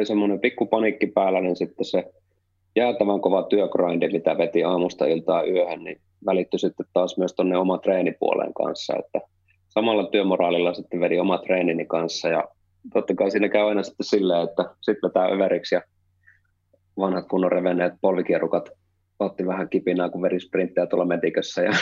oli semmoinen pikku panikki päällä, niin sitten se jäätävän kova työgrindi, mitä veti aamusta iltaa yöhön, niin välittyi sitten taas myös tuonne oma treenipuoleen kanssa, että samalla työmoraalilla sitten vedi oma treenini kanssa ja totta kai siinä käy aina sitten silleen, että sitten vetää överiksi ja vanhat kunnon revenneet polvikierukat otti vähän kipinää, kun veri sprinttejä tuolla metikössä. Ja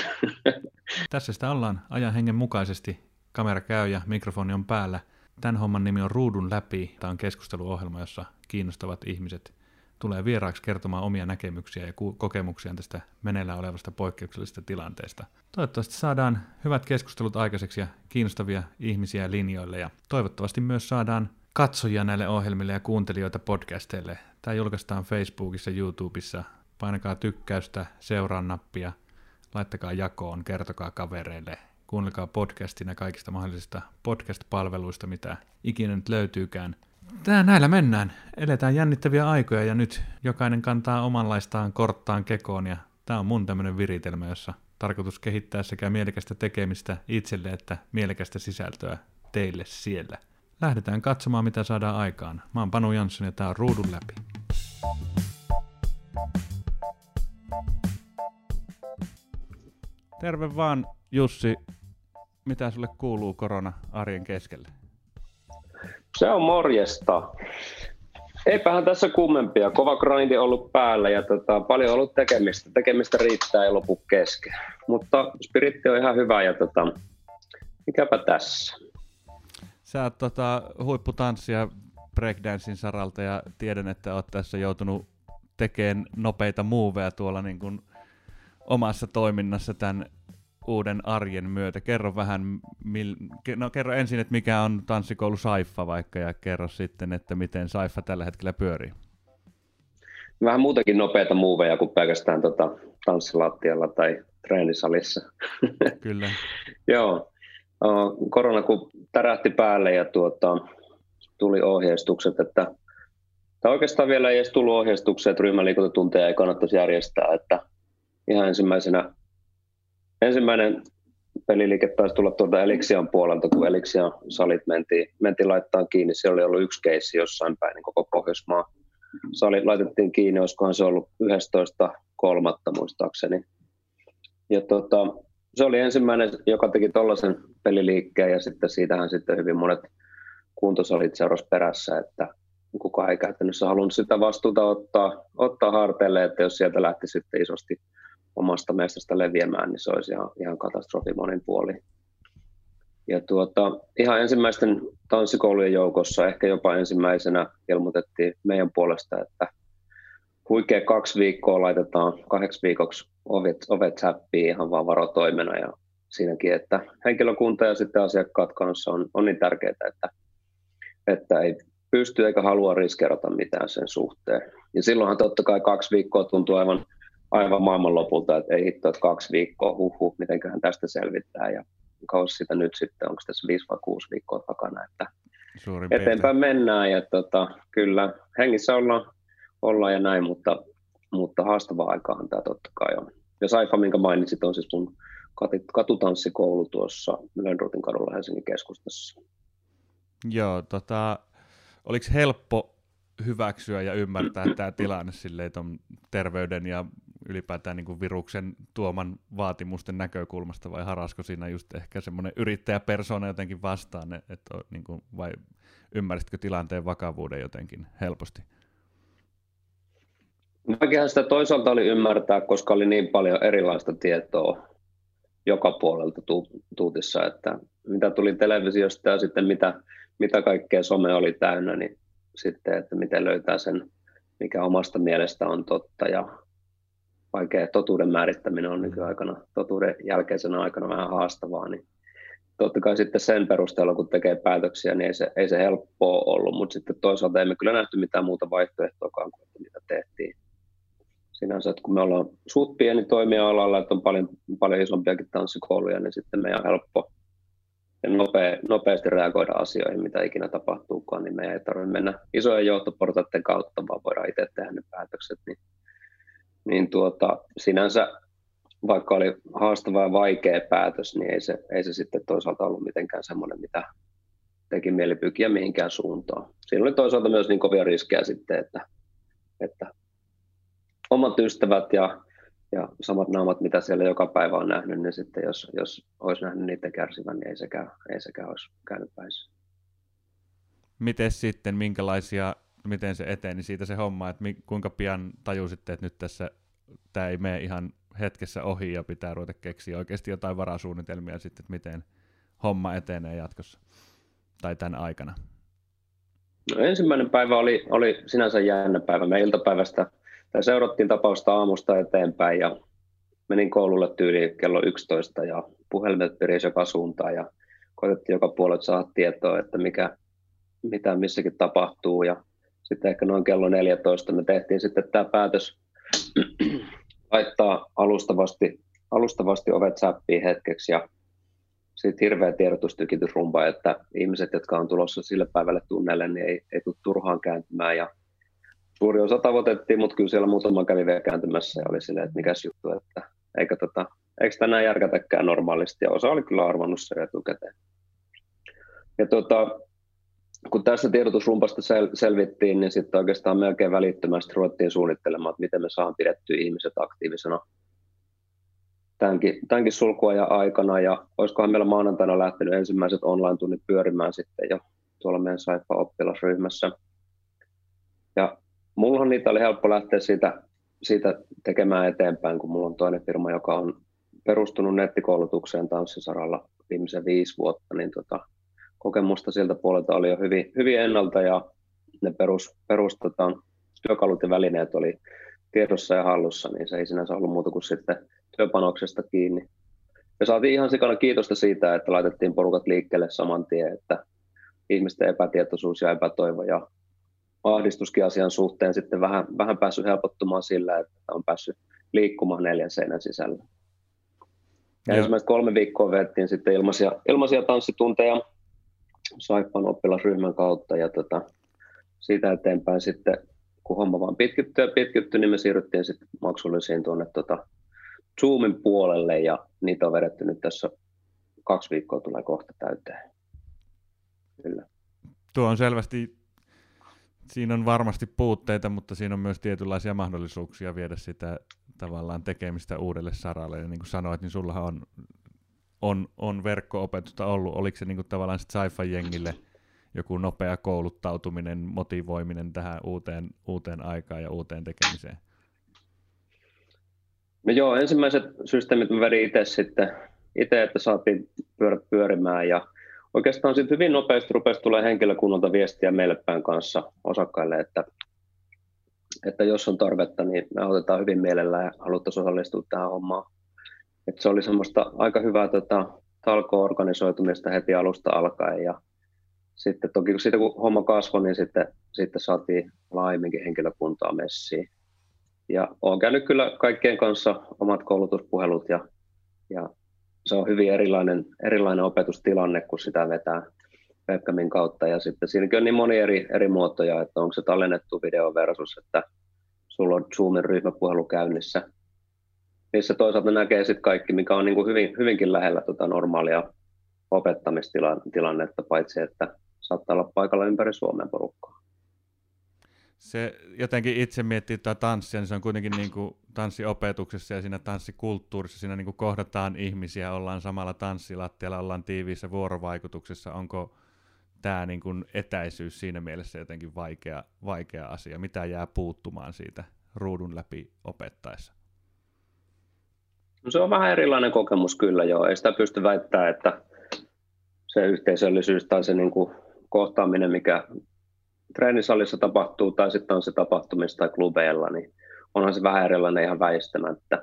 Tässä sitä ollaan ajan hengen mukaisesti. Kamera käy ja mikrofoni on päällä. Tämän homman nimi on Ruudun läpi. Tämä on keskusteluohjelma, jossa kiinnostavat ihmiset tulee vieraaksi kertomaan omia näkemyksiä ja kokemuksia tästä meneillään olevasta poikkeuksellisesta tilanteesta. Toivottavasti saadaan hyvät keskustelut aikaiseksi ja kiinnostavia ihmisiä linjoille ja toivottavasti myös saadaan katsojia näille ohjelmille ja kuuntelijoita podcasteille. Tämä julkaistaan Facebookissa, YouTubessa. Painakaa tykkäystä, seuraa nappia, laittakaa jakoon, kertokaa kavereille, kuunnelkaa podcastina kaikista mahdollisista podcast-palveluista, mitä ikinä nyt löytyykään – Tää näillä mennään. Eletään jännittäviä aikoja ja nyt jokainen kantaa omanlaistaan korttaan kekoon ja tämä on mun tämmöinen viritelmä, jossa tarkoitus kehittää sekä mielekästä tekemistä itselle että mielekästä sisältöä teille siellä. Lähdetään katsomaan, mitä saadaan aikaan. Mä oon Panu Jansson ja tää on Ruudun läpi. Terve vaan, Jussi. Mitä sulle kuuluu korona-arjen keskelle? Se on morjesta. Eipähän tässä kummempia. Kova grindi ollut päällä ja tota, paljon ollut tekemistä. Tekemistä riittää ja lopu kesken. Mutta spiritti on ihan hyvä ja tota, mikäpä tässä. Sä oot tota, huipputanssia breakdancein saralta ja tiedän, että oot tässä joutunut tekemään nopeita muuveja tuolla niin kuin omassa toiminnassa tämän uuden arjen myötä. Kerro vähän, mil, no kerro ensin, että mikä on tanssikoulu Saifa vaikka, ja kerro sitten, että miten Saifa tällä hetkellä pyörii. Vähän muutakin nopeita muuveja kuin pelkästään tota, tanssilattialla tai treenisalissa. Kyllä. Joo. Korona kun tärähti päälle ja tuota, tuli ohjeistukset, että tai oikeastaan vielä ei edes tullut ohjeistuksia, että ryhmäliikuntatunteja ei kannattaisi järjestää, että ihan ensimmäisenä ensimmäinen peliliike taisi tulla tuolta Elixian puolelta, kun Elixian salit mentiin, mentiin laittaa kiinni. Siellä oli ollut yksi keissi jossain päin, niin koko Pohjoismaa. Salit laitettiin kiinni, olisikohan se ollut 11.3. muistaakseni. Ja tota, se oli ensimmäinen, joka teki tuollaisen peliliikkeen ja sitten siitähän sitten hyvin monet kuntosalit seurasi perässä, että kukaan ei käytännössä halunnut sitä vastuuta ottaa, ottaa harteille, että jos sieltä lähti sitten isosti omasta mestasta leviämään, niin se olisi ihan, ihan katastrofi monin puoli. Ja tuota, ihan ensimmäisten tanssikoulujen joukossa, ehkä jopa ensimmäisenä ilmoitettiin meidän puolesta, että huikea kaksi viikkoa laitetaan kahdeksi viikoksi ovet, ovet häppiin ihan vaan varotoimena ja siinäkin, että henkilökunta ja sitten asiakkaat kanssa on, on niin tärkeää, että, että ei pysty eikä halua riskeerata mitään sen suhteen. Ja silloinhan totta kai kaksi viikkoa tuntuu aivan aivan maailmanlopulta, että ei hitto, että kaksi viikkoa, huhu, mitenköhän tästä selvittää ja kausi sitä nyt sitten, onko tässä viisi vai kuusi viikkoa takana, että Suurin eteenpäin piirtein. mennään ja tota, kyllä hengissä ollaan, ollaan ja näin, mutta, mutta haastava aikaan tämä totta kai on. Ja Saifa, minkä mainitsit, on siis mun katutanssikoulu tuossa Lönnruutin kadulla Helsingin keskustassa. Joo, tota, oliko helppo hyväksyä ja ymmärtää tämä tilanne silleen ton terveyden ja ylipäätään niin kuin viruksen tuoman vaatimusten näkökulmasta, vai harasko siinä just ehkä semmoinen yrittäjäpersona jotenkin vastaan, että niin kuin, vai ymmärsitkö tilanteen vakavuuden jotenkin helposti? Vaikeahan sitä toisaalta oli ymmärtää, koska oli niin paljon erilaista tietoa joka puolelta tu- tuutissa, että mitä tuli televisiosta ja sitten mitä, mitä kaikkea some oli täynnä, niin sitten, että miten löytää sen, mikä omasta mielestä on totta ja vaikea totuuden määrittäminen on nykyaikana, totuuden jälkeisenä aikana vähän haastavaa, niin totta kai sitten sen perusteella, kun tekee päätöksiä, niin ei se, ei se helppoa ollut, mutta sitten toisaalta emme kyllä nähty mitään muuta vaihtoehtoakaan kuin mitä tehtiin. Sinänsä, että kun me ollaan suht pieni toimija-alalla, että on paljon, paljon isompiakin tanssikouluja, niin sitten meidän on helppo ja nopea, nopeasti reagoida asioihin, mitä ikinä tapahtuukaan, niin meidän ei tarvitse mennä isojen johtoportaiden kautta, vaan voidaan itse tehdä ne päätökset. Niin niin tuota, sinänsä vaikka oli haastava ja vaikea päätös, niin ei se, ei se sitten toisaalta ollut mitenkään semmoinen, mitä teki mieli pyykiä mihinkään suuntaan. Siinä oli toisaalta myös niin kovia riskejä sitten, että, että omat ystävät ja, ja samat naamat, mitä siellä joka päivä on nähnyt, niin sitten jos, jos olisi nähnyt niitä kärsivän, niin ei sekään, ei sekään olisi käynyt päissä. Miten sitten, minkälaisia, miten se eteni siitä se homma, että kuinka pian tajusitte, että nyt tässä tämä ei mene ihan hetkessä ohi ja pitää ruveta keksiä oikeasti jotain varasuunnitelmia sitten, että miten homma etenee jatkossa tai tämän aikana? No, ensimmäinen päivä oli, oli sinänsä jännä päivä. Me iltapäivästä tai seurattiin tapausta aamusta eteenpäin ja menin koululle tyyliin kello 11 ja puhelimet pirisi joka suuntaan ja koitettiin joka puolelta saada tietoa, että mikä, mitä missäkin tapahtuu ja sitten ehkä noin kello 14 me tehtiin sitten tämä päätös laittaa alustavasti, alustavasti ovet säppiin hetkeksi ja sitten hirveä tiedotustykitysrumba, että ihmiset, jotka on tulossa sille päivälle tunneille, niin ei, ei tule turhaan kääntymään. Ja suuri osa tavoitettiin, mutta kyllä siellä muutama kävi vielä kääntymässä ja oli silleen, että mikäs juttu, että eikö, tota, eikö tänään järkätäkään normaalisti. Ja osa oli kyllä arvannut se etukäteen. Ja tota, kun tässä tiedotusrumpasta sel- selvittiin, niin sitten oikeastaan melkein välittömästi ruvettiin suunnittelemaan, että miten me saamme pidettyä ihmiset aktiivisena tämänkin, tämänkin sulkuajan aikana. Ja olisikohan meillä maanantaina lähtenyt ensimmäiset online-tunnit pyörimään sitten jo tuolla meidän Saifa-oppilasryhmässä. Ja mullahan niitä oli helppo lähteä siitä, siitä tekemään eteenpäin, kun mulla on toinen firma, joka on perustunut nettikoulutukseen tanssisaralla viimeisen viisi vuotta, niin tota, kokemusta siltä puolelta oli jo hyvin, hyvin ennalta ja ne perus, perus tota, työkalut ja välineet oli tiedossa ja hallussa, niin se ei sinänsä ollut muuta kuin sitten työpanoksesta kiinni. Me saatiin ihan sikana kiitosta siitä, että laitettiin porukat liikkeelle saman tien, että ihmisten epätietoisuus ja epätoivo ja ahdistuskin asian suhteen sitten vähän, vähän päässyt helpottumaan sillä, että on päässyt liikkumaan neljän seinän sisällä. Ja ensimmäiset kolme viikkoa vettiin sitten ilmaisia, ilmaisia tanssitunteja Saippan oppilasryhmän kautta ja tota, siitä eteenpäin sitten, kun homma vaan pitkittyy ja pitkittyy, niin me siirryttiin sitten maksullisiin tuonne tota, Zoomin puolelle ja niitä on vedetty nyt tässä kaksi viikkoa tulee kohta täyteen. Kyllä. Tuo on selvästi, siinä on varmasti puutteita, mutta siinä on myös tietynlaisia mahdollisuuksia viedä sitä tavallaan tekemistä uudelle saralle. Ja niin kuin sanoit, niin sullahan on on, on verkko-opetusta ollut? Oliko se niin kuin tavallaan sci-fi-jengille joku nopea kouluttautuminen, motivoiminen tähän uuteen, uuteen aikaan ja uuteen tekemiseen? No joo, ensimmäiset systeemit mä vedin itse sitten, itse, että saatiin pyörät pyörimään ja oikeastaan sitten hyvin nopeasti rupesi tulee henkilökunnalta viestiä meille päin kanssa osakkaille, että, että jos on tarvetta, niin me otetaan hyvin mielellään ja haluttaisiin osallistua tähän hommaan. Et se oli semmoista aika hyvää tota, talko-organisoitumista heti alusta alkaen ja sitten toki kun, siitä, kun homma kasvoi, niin sitten, sitten saatiin laajemminkin henkilökuntaa messiin. Ja olen käynyt kyllä kaikkien kanssa omat koulutuspuhelut ja, ja se on hyvin erilainen, erilainen opetustilanne, kun sitä vetää webcamin kautta. Ja sitten siinäkin on niin moni eri, eri muotoja, että onko se tallennettu video versus, että sulla on Zoomin ryhmäpuhelu käynnissä niissä toisaalta näkee sitten kaikki, mikä on niin kuin hyvin, hyvinkin lähellä tuota normaalia opettamistilannetta, paitsi että saattaa olla paikalla ympäri Suomen porukkaa. Se jotenkin itse miettii tätä tanssia, niin se on kuitenkin niin kuin tanssiopetuksessa ja siinä tanssikulttuurissa, siinä niin kuin kohdataan ihmisiä, ollaan samalla tanssilattialla, ollaan tiiviissä vuorovaikutuksessa. Onko tämä niin kuin etäisyys siinä mielessä jotenkin vaikea, vaikea asia? Mitä jää puuttumaan siitä ruudun läpi opettaessa? No se on vähän erilainen kokemus kyllä joo. Ei sitä pysty väittämään, että se yhteisöllisyys tai se niin kuin kohtaaminen, mikä treenisalissa tapahtuu tai sitten on se tapahtumista tai klubeilla, niin onhan se vähän erilainen ihan väistämättä.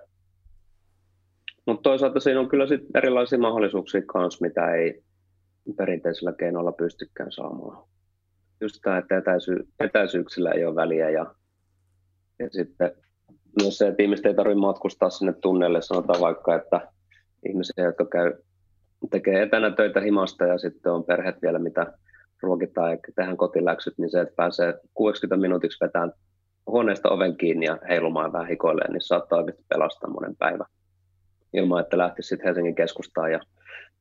Mutta toisaalta siinä on kyllä sit erilaisia mahdollisuuksia kanssa, mitä ei perinteisellä keinoilla pystykään saamaan. Just tämä, että etäisy- etäisyyksillä ei ole väliä ja, ja sitten myös se, että ihmiset ei tarvitse matkustaa sinne tunnelle. Sanotaan vaikka, että ihmisiä, jotka käy, tekee etänä töitä himasta ja sitten on perheet vielä, mitä ruokitaan ja tehdään kotiläksyt, niin se, että pääsee 60 minuutiksi vetämään huoneesta oven kiinni ja heilumaan vähän hikoilleen, niin saattaa oikeasti pelastaa monen päivän ilman, että lähtisi sitten Helsingin keskustaan ja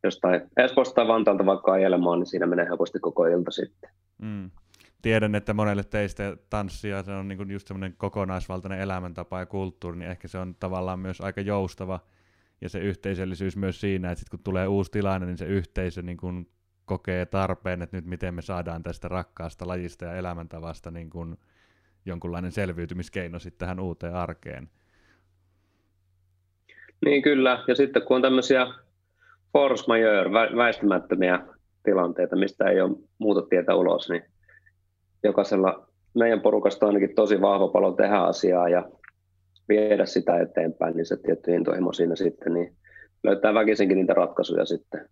jostain Espoosta tai Vantaalta vaikka ajelemaan, niin siinä menee helposti koko ilta sitten. Mm. Tiedän, että monelle teistä tanssia se on niin just semmoinen kokonaisvaltainen elämäntapa ja kulttuuri, niin ehkä se on tavallaan myös aika joustava ja se yhteisöllisyys myös siinä, että sit kun tulee uusi tilanne, niin se yhteisö niin kuin kokee tarpeen, että nyt miten me saadaan tästä rakkaasta lajista ja elämäntavasta niin kuin jonkunlainen selviytymiskeino sitten tähän uuteen arkeen. Niin kyllä, ja sitten kun on tämmöisiä force majeure, väistämättömiä tilanteita, mistä ei ole muuta tietä ulos, niin jokaisella meidän porukasta on ainakin tosi vahva palo tehdä asiaa ja viedä sitä eteenpäin, niin se tietty intohimo siinä sitten, niin löytää väkisinkin niitä ratkaisuja sitten.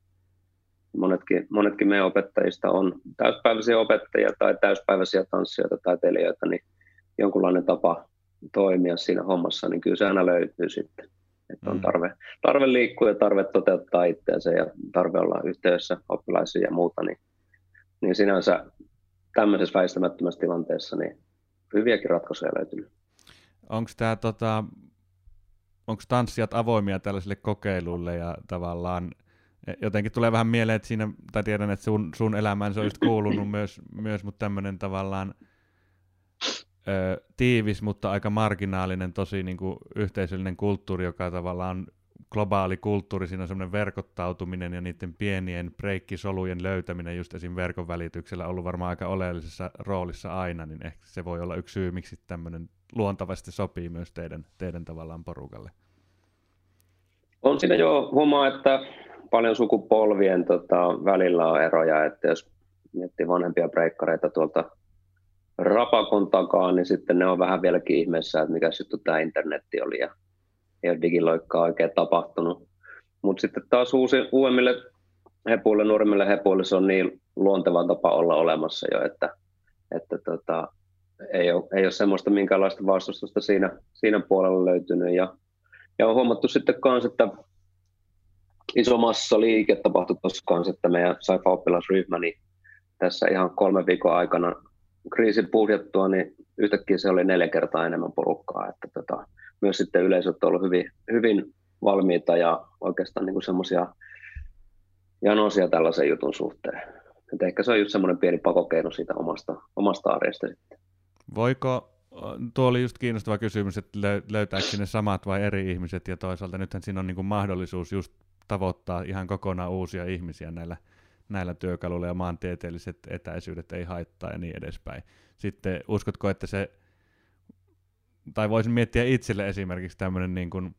Monetkin, monetkin meidän opettajista on täyspäiväisiä opettajia tai täyspäiväisiä tanssijoita tai taiteilijoita, niin jonkunlainen tapa toimia siinä hommassa, niin kyllä se aina löytyy sitten. Että on mm. tarve, tarve liikkua ja tarve toteuttaa itseänsä ja tarve olla yhteydessä oppilaisiin ja muuta, niin, niin sinänsä tämmöisessä väistämättömässä tilanteessa niin hyviäkin ratkaisuja löytynyt. Onko tämä tota, onko tanssijat avoimia tällaisille kokeiluille ja tavallaan e, jotenkin tulee vähän mieleen, että siinä, tai tiedän, että sun, sun elämään se olisi kuulunut myös, myös mutta tämmöinen tavallaan ö, tiivis, mutta aika marginaalinen, tosi niin kuin yhteisöllinen kulttuuri, joka tavallaan globaali kulttuuri, siinä on semmoinen verkottautuminen ja niiden pienien breikkisolujen löytäminen just esim. verkon välityksellä ollut varmaan aika oleellisessa roolissa aina, niin ehkä se voi olla yksi syy, miksi tämmöinen luontavasti sopii myös teidän, teidän tavallaan porukalle. On siinä jo huomaa, että paljon sukupolvien tota, välillä on eroja, että jos miettii vanhempia breikkareita tuolta rapakon takaa, niin sitten ne on vähän vieläkin ihmeessä, että mikä sitten tämä internetti oli ja ei ole digiloikkaa oikein tapahtunut. Mutta sitten taas uusi, uudemmille hepuille, nuoremmille hepuille se on niin luonteva tapa olla olemassa jo, että, että tota, ei, ole, ei ole semmoista minkäänlaista vastustusta siinä, siinä puolella löytynyt. Ja, ja on huomattu sitten myös, että iso massa liike tapahtui tuossa kanssa, että meidän saifa-oppilasryhmä, niin tässä ihan kolme viikon aikana kriisin puhjettua, niin yhtäkkiä se oli neljä kertaa enemmän porukkaa. Että tota, myös sitten yleisöt on ollut hyvin, hyvin valmiita ja oikeastaan niin semmoisia janoisia tällaisen jutun suhteen. Et ehkä se on just semmoinen pieni pakokeino siitä omasta, omasta arjesta sitten. Voiko, tuo oli just kiinnostava kysymys, että löytääkö sinne samat vai eri ihmiset, ja toisaalta nythän siinä on niin kuin mahdollisuus just tavoittaa ihan kokonaan uusia ihmisiä näillä, näillä työkaluilla, ja maantieteelliset etäisyydet ei haittaa ja niin edespäin. Sitten uskotko, että se tai voisin miettiä itselle esimerkiksi tämmöinen niin kuin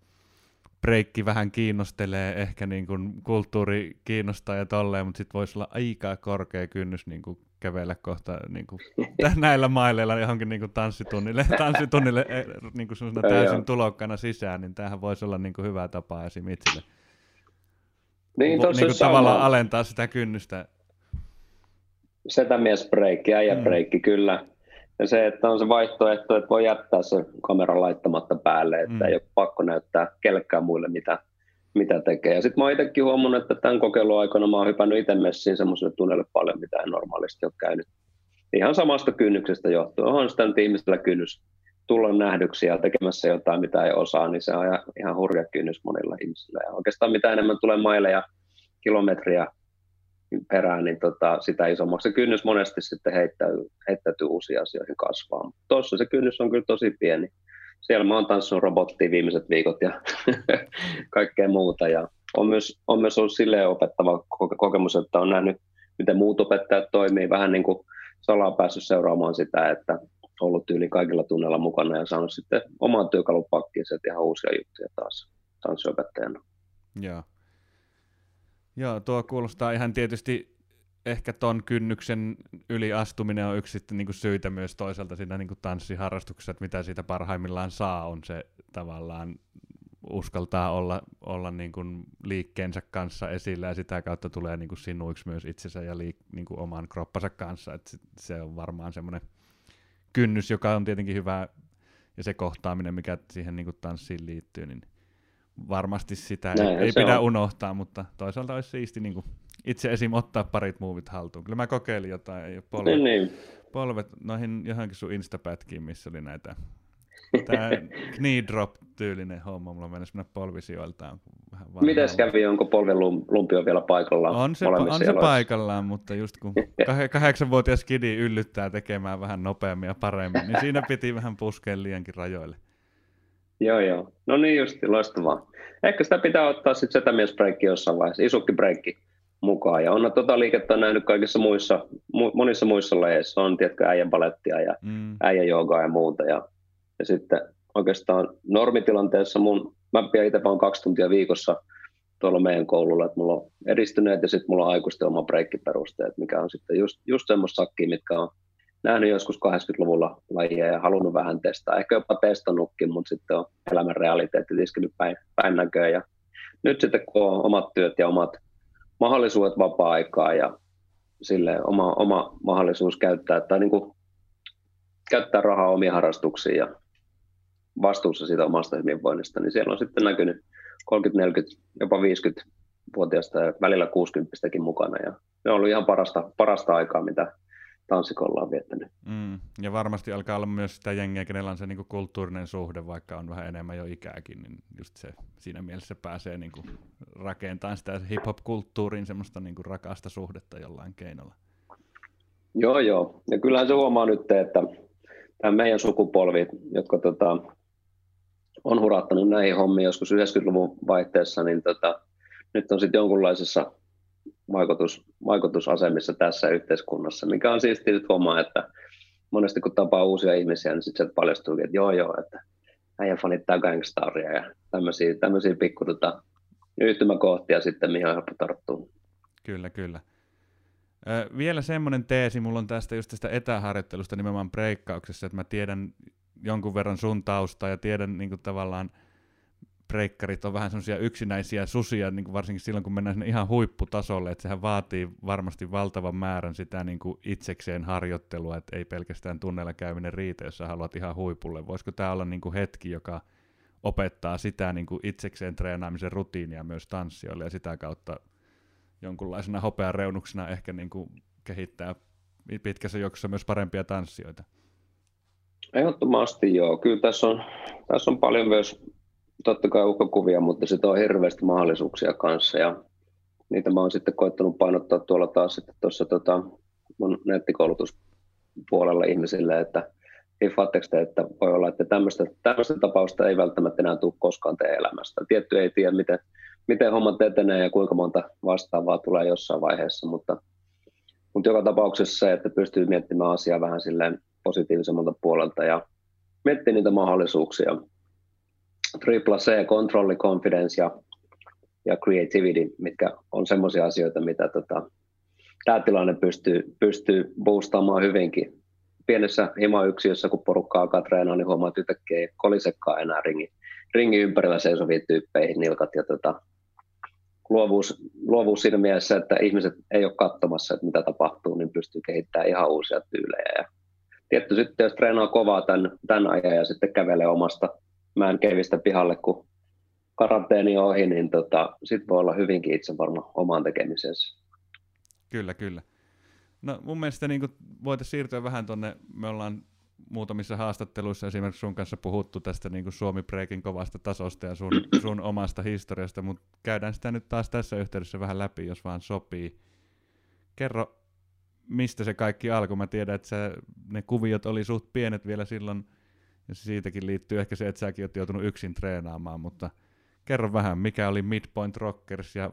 breikki vähän kiinnostelee, ehkä niin kuin kulttuuri kiinnostaa ja tolleen, mutta sitten voisi olla aika korkea kynnys niin kuin kävellä kohta niin kuin, näillä maileilla johonkin niin kuin tanssitunnille, tanssitunnille eh, niin kuin täysin tulokkana sisään, niin tämähän voisi olla niin kuin hyvä tapa esim. itselle. Niin, Vo, niin kuin tavallaan alentaa sitä kynnystä. Setämies breikki, äijä mm. breikki, kyllä. Ja se, että on se vaihtoehto, että voi jättää se kameran laittamatta päälle, että mm. ei ole pakko näyttää kellekään muille, mitä, mitä tekee. Ja sitten mä oon itsekin huomannut, että tämän kokeilun aikana mä oon hypännyt itse messiin semmoiselle tunnelle paljon, mitä en normaalisti ole käynyt. Ihan samasta kynnyksestä johtuen. Onhan sitä nyt ihmisellä kynnys tulla nähdyksi ja tekemässä jotain, mitä ei osaa, niin se on ihan hurja kynnys monilla ihmisillä. Ja oikeastaan mitä enemmän tulee maille ja kilometriä perään, niin tota, sitä isommaksi se kynnys monesti sitten heittäytyy, heittäytyy uusiin asioihin kasvaa. Tuossa se kynnys on kyllä tosi pieni. Siellä mä oon tanssinut robottia viimeiset viikot ja kaikkea muuta. Ja on myös, on myös ollut silleen opettava kokemus, että on nähnyt, miten muut opettajat toimii. Vähän niin kuin salaa päässyt seuraamaan sitä, että ollut yli kaikilla tunnella mukana ja saanut sitten oman työkalupakkiin ihan uusia juttuja taas tanssiopettajana. Joo. Joo, tuo kuulostaa ihan tietysti ehkä ton kynnyksen yli astuminen on yksi sitten niin syitä myös toisaalta siinä niin tanssiharrastuksessa, että mitä siitä parhaimmillaan saa, on se tavallaan uskaltaa olla, olla niin kuin liikkeensä kanssa esillä ja sitä kautta tulee niin kuin sinuiksi myös itsensä ja liik- niin kuin oman kroppansa kanssa. Et se on varmaan semmoinen kynnys, joka on tietenkin hyvä ja se kohtaaminen, mikä siihen niin kuin tanssiin liittyy, niin varmasti sitä Näin, ei, ei pidä on. unohtaa, mutta toisaalta olisi siisti niin kuin itse esim. ottaa parit muuvit haltuun. Kyllä mä kokeilin jotain, polvet, niin, niin. polvet noihin johonkin sun instapätkiin, missä oli näitä Tämä knee drop tyylinen homma, mulla mennessä mennä polvisijoiltaan. Mites kävi, onko polven lumpio vielä paikallaan? On se, on se paikallaan, mutta just kun kahdeksanvuotias kidi yllyttää tekemään vähän nopeammin ja paremmin, niin siinä piti vähän puskea liiankin rajoille. Joo, joo. No niin just, loistavaa. Ehkä sitä pitää ottaa sitten setämiesbreikki jossain vaiheessa, isukki breikki mukaan. Ja on tota liikettä nähnyt kaikissa muissa, mu, monissa muissa lajeissa. On, tiedätkö, äijän palettia ja mm. äijän joogaa ja muuta. Ja, ja sitten oikeastaan normitilanteessa mun, mä pidän itse vaan kaksi tuntia viikossa tuolla meidän koululla, että mulla on edistyneet ja sitten mulla on aikuisten oma breikkiperusteet, mikä on sitten just, just semmoista sakkia, mitkä on nähnyt joskus 80-luvulla lajia ja halunnut vähän testaa. Ehkä jopa testannutkin, mutta sitten on elämän realiteetti iskenyt päin, päin näköön. Ja nyt sitten kun on omat työt ja omat mahdollisuudet vapaa-aikaa ja sille oma, oma mahdollisuus käyttää tai niin kuin käyttää rahaa omiin harrastuksiin ja vastuussa siitä omasta hyvinvoinnista, niin siellä on sitten näkynyt 30, 40, jopa 50 vuotiaista ja välillä 60 mukana. Ja ne on ollut ihan parasta, parasta aikaa, mitä tanssikolla on viettänyt. Mm, ja varmasti alkaa olla myös sitä jengiä, kenellä on se niin kulttuurinen suhde, vaikka on vähän enemmän jo ikääkin, niin just se siinä mielessä pääsee niin kuin rakentamaan sitä hip-hop-kulttuuriin semmoista niin kuin rakasta suhdetta jollain keinolla. Joo, joo. Ja kyllähän se huomaa nyt, että tämä meidän sukupolvi, jotka tota, on hurattanut näihin hommiin joskus 90-luvun vaihteessa, niin tota, nyt on sitten jonkunlaisessa vaikutus, vaikutusasemissa tässä yhteiskunnassa, mikä on siisti nyt homma, että monesti kun tapaa uusia ihmisiä, niin sitten paljastuu, että joo joo, että äijä fanittaa gangstaria ja tämmöisiä, tämmöisiä pikku tota, yhtymäkohtia sitten, mihin on helppo tarttua. Kyllä, kyllä. Ö, vielä semmoinen teesi mulla on tästä just tästä etäharjoittelusta nimenomaan breikkauksessa, että mä tiedän jonkun verran sun taustaa ja tiedän niin kuin tavallaan – breikkarit on vähän semmoisia yksinäisiä susia, niin kuin varsinkin silloin, kun mennään sinne ihan huipputasolle, että sehän vaatii varmasti valtavan määrän sitä niin kuin itsekseen harjoittelua, että ei pelkästään tunneilla käyminen riitä, jos sä haluat ihan huipulle. Voisiko tämä olla niin kuin hetki, joka opettaa sitä niin kuin itsekseen treenaamisen rutiinia myös tanssijoille ja sitä kautta jonkunlaisena hopeareunuksena ehkä niin kuin kehittää pitkässä juoksussa myös parempia tanssijoita? Ehdottomasti joo. Kyllä tässä on, tässä on paljon myös totta kai uhkakuvia, mutta sitten on hirveästi mahdollisuuksia kanssa ja niitä mä oon sitten koittanut painottaa tuolla taas sitten tuossa tota, mun nettikoulutuspuolella ihmisille, että te, että voi olla, että tämmöistä, tämmöistä tapausta ei välttämättä enää tule koskaan teidän elämästä. Tietty ei tiedä, miten, miten hommat etenee ja kuinka monta vastaavaa tulee jossain vaiheessa, mutta, mutta joka tapauksessa se, että pystyy miettimään asiaa vähän silleen positiivisemmalta puolelta ja miettii niitä mahdollisuuksia triple C, controlli, confidence ja, ja creativity, mitkä on semmoisia asioita, mitä tota, tämä tilanne pystyy, pystyy boostaamaan hyvinkin. Pienessä himayksiössä, kun porukka alkaa treenaa, niin huomaa, että yhtäkkiä ei kolisekaan enää ringi, ringi ympärillä seisovia tyyppeihin nilkat. Ja tota, luovuus, luovuus siinä mielessä, että ihmiset ei ole katsomassa, että mitä tapahtuu, niin pystyy kehittämään ihan uusia tyylejä. Ja tietty sitten, jos treenaa kovaa tämän, tämän ajan ja sitten kävelee omasta mä en kevistä pihalle, kun karanteeni on ohi, niin tota, sitten voi olla hyvinkin itse varma omaan tekemisensä. Kyllä, kyllä. No mun mielestä niin voitaisiin siirtyä vähän tuonne, me ollaan muutamissa haastatteluissa esimerkiksi sun kanssa puhuttu tästä niin kuin Suomi Breakin kovasta tasosta ja sun, sun omasta historiasta, mutta käydään sitä nyt taas tässä yhteydessä vähän läpi, jos vaan sopii. Kerro, mistä se kaikki alkoi. Mä tiedän, että se, ne kuviot oli suht pienet vielä silloin ja siitäkin liittyy ehkä se, että säkin oot joutunut yksin treenaamaan, mutta kerro vähän, mikä oli Midpoint Rockers ja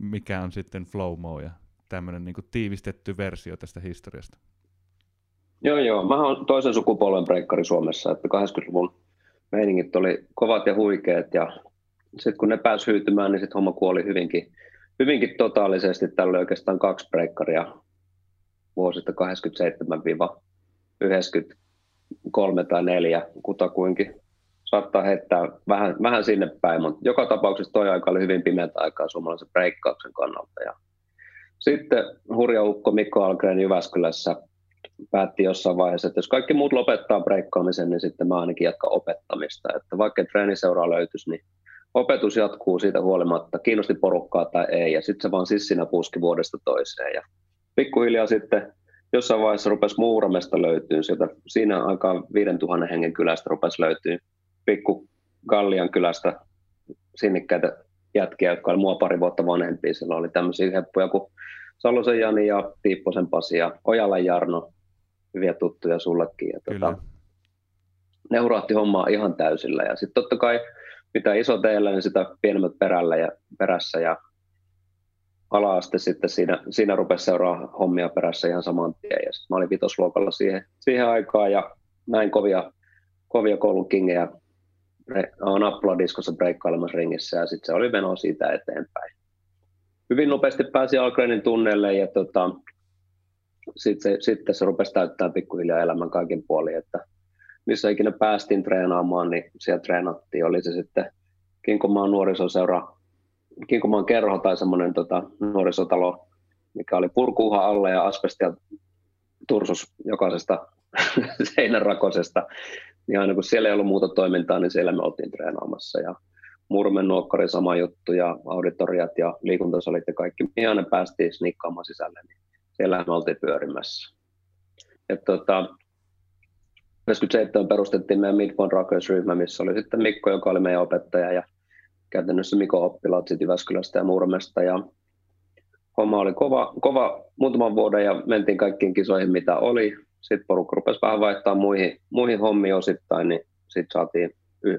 mikä on sitten Flowmo ja tämmöinen niin tiivistetty versio tästä historiasta. Joo, joo. Mä oon toisen sukupolven breikkari Suomessa, että 80-luvun meiningit oli kovat ja huikeat ja sitten kun ne pääsi hyytymään, niin sitten homma kuoli hyvinkin, hyvinkin totaalisesti. Tällä oli oikeastaan kaksi breikkaria vuosista 87-90 kolme tai neljä kutakuinkin. Saattaa heittää vähän, vähän sinne päin, mutta joka tapauksessa toi aika oli hyvin pimeätä aikaa suomalaisen breikkauksen kannalta. Ja sitten hurja ukko Mikko Algren Jyväskylässä päätti jossain vaiheessa, että jos kaikki muut lopettaa breikkaamisen, niin sitten mä ainakin jatkan opettamista. Että vaikka treeniseuraa löytyisi, niin opetus jatkuu siitä huolimatta, kiinnosti porukkaa tai ei, ja sitten se vaan sissinä puski vuodesta toiseen. Ja pikkuhiljaa sitten jossain vaiheessa rupesi Muuramesta löytyy sieltä. Siinä aikaan 5000 hengen kylästä rupesi löytyy pikku Gallian kylästä sinnikkäitä jätkiä, jotka oli mua pari vuotta vanhempia. Siellä oli tämmöisiä heppuja kuin Salosen Jani ja Piipposen Pasi ja Ojalan Jarno, hyviä tuttuja sullekin. Ja tota, ne hurahti hommaa ihan täysillä. Ja sitten totta kai mitä iso teillä, niin sitä pienemmät perällä ja, perässä. Ja ala-aste sitten siinä, siinä rupesi seuraa hommia perässä ihan saman tien. Ja mä olin vitosluokalla siihen, siihen aikaan ja näin kovia, kovia koulun kingejä nappuladiskossa breikkailemassa ringissä ja sitten se oli meno siitä eteenpäin. Hyvin nopeasti pääsi Algrenin tunnelle ja tota, sitten se, sit se rupesi täyttämään pikkuhiljaa elämän kaikin puolin, että missä ikinä päästiin treenaamaan, niin siellä treenattiin. Oli se sitten Kinkomaan nuorisoseura, Kinkomaan kerho tai semmoinen tota, nuorisotalo, mikä oli purkuuha alle ja asbestia tursus jokaisesta seinänrakosesta. Niin aina kun siellä ei ollut muuta toimintaa, niin siellä me oltiin treenaamassa. Ja Murmen nuokkari sama juttu ja auditoriat ja liikuntasalit ja kaikki, mihin aina päästiin snikkaamaan sisälle, niin siellä me oltiin pyörimässä. Ja tota, 97 perustettiin meidän Midpoint Rockers-ryhmä, missä oli sitten Mikko, joka oli meidän opettaja ja käytännössä Mikko oppilaat sitten Jyväskylästä ja Muurmesta ja homma oli kova, kova muutaman vuoden ja mentiin kaikkiin kisoihin mitä oli. Sitten porukka rupesi vähän vaihtaa muihin, muihin hommiin osittain, niin sitten saatiin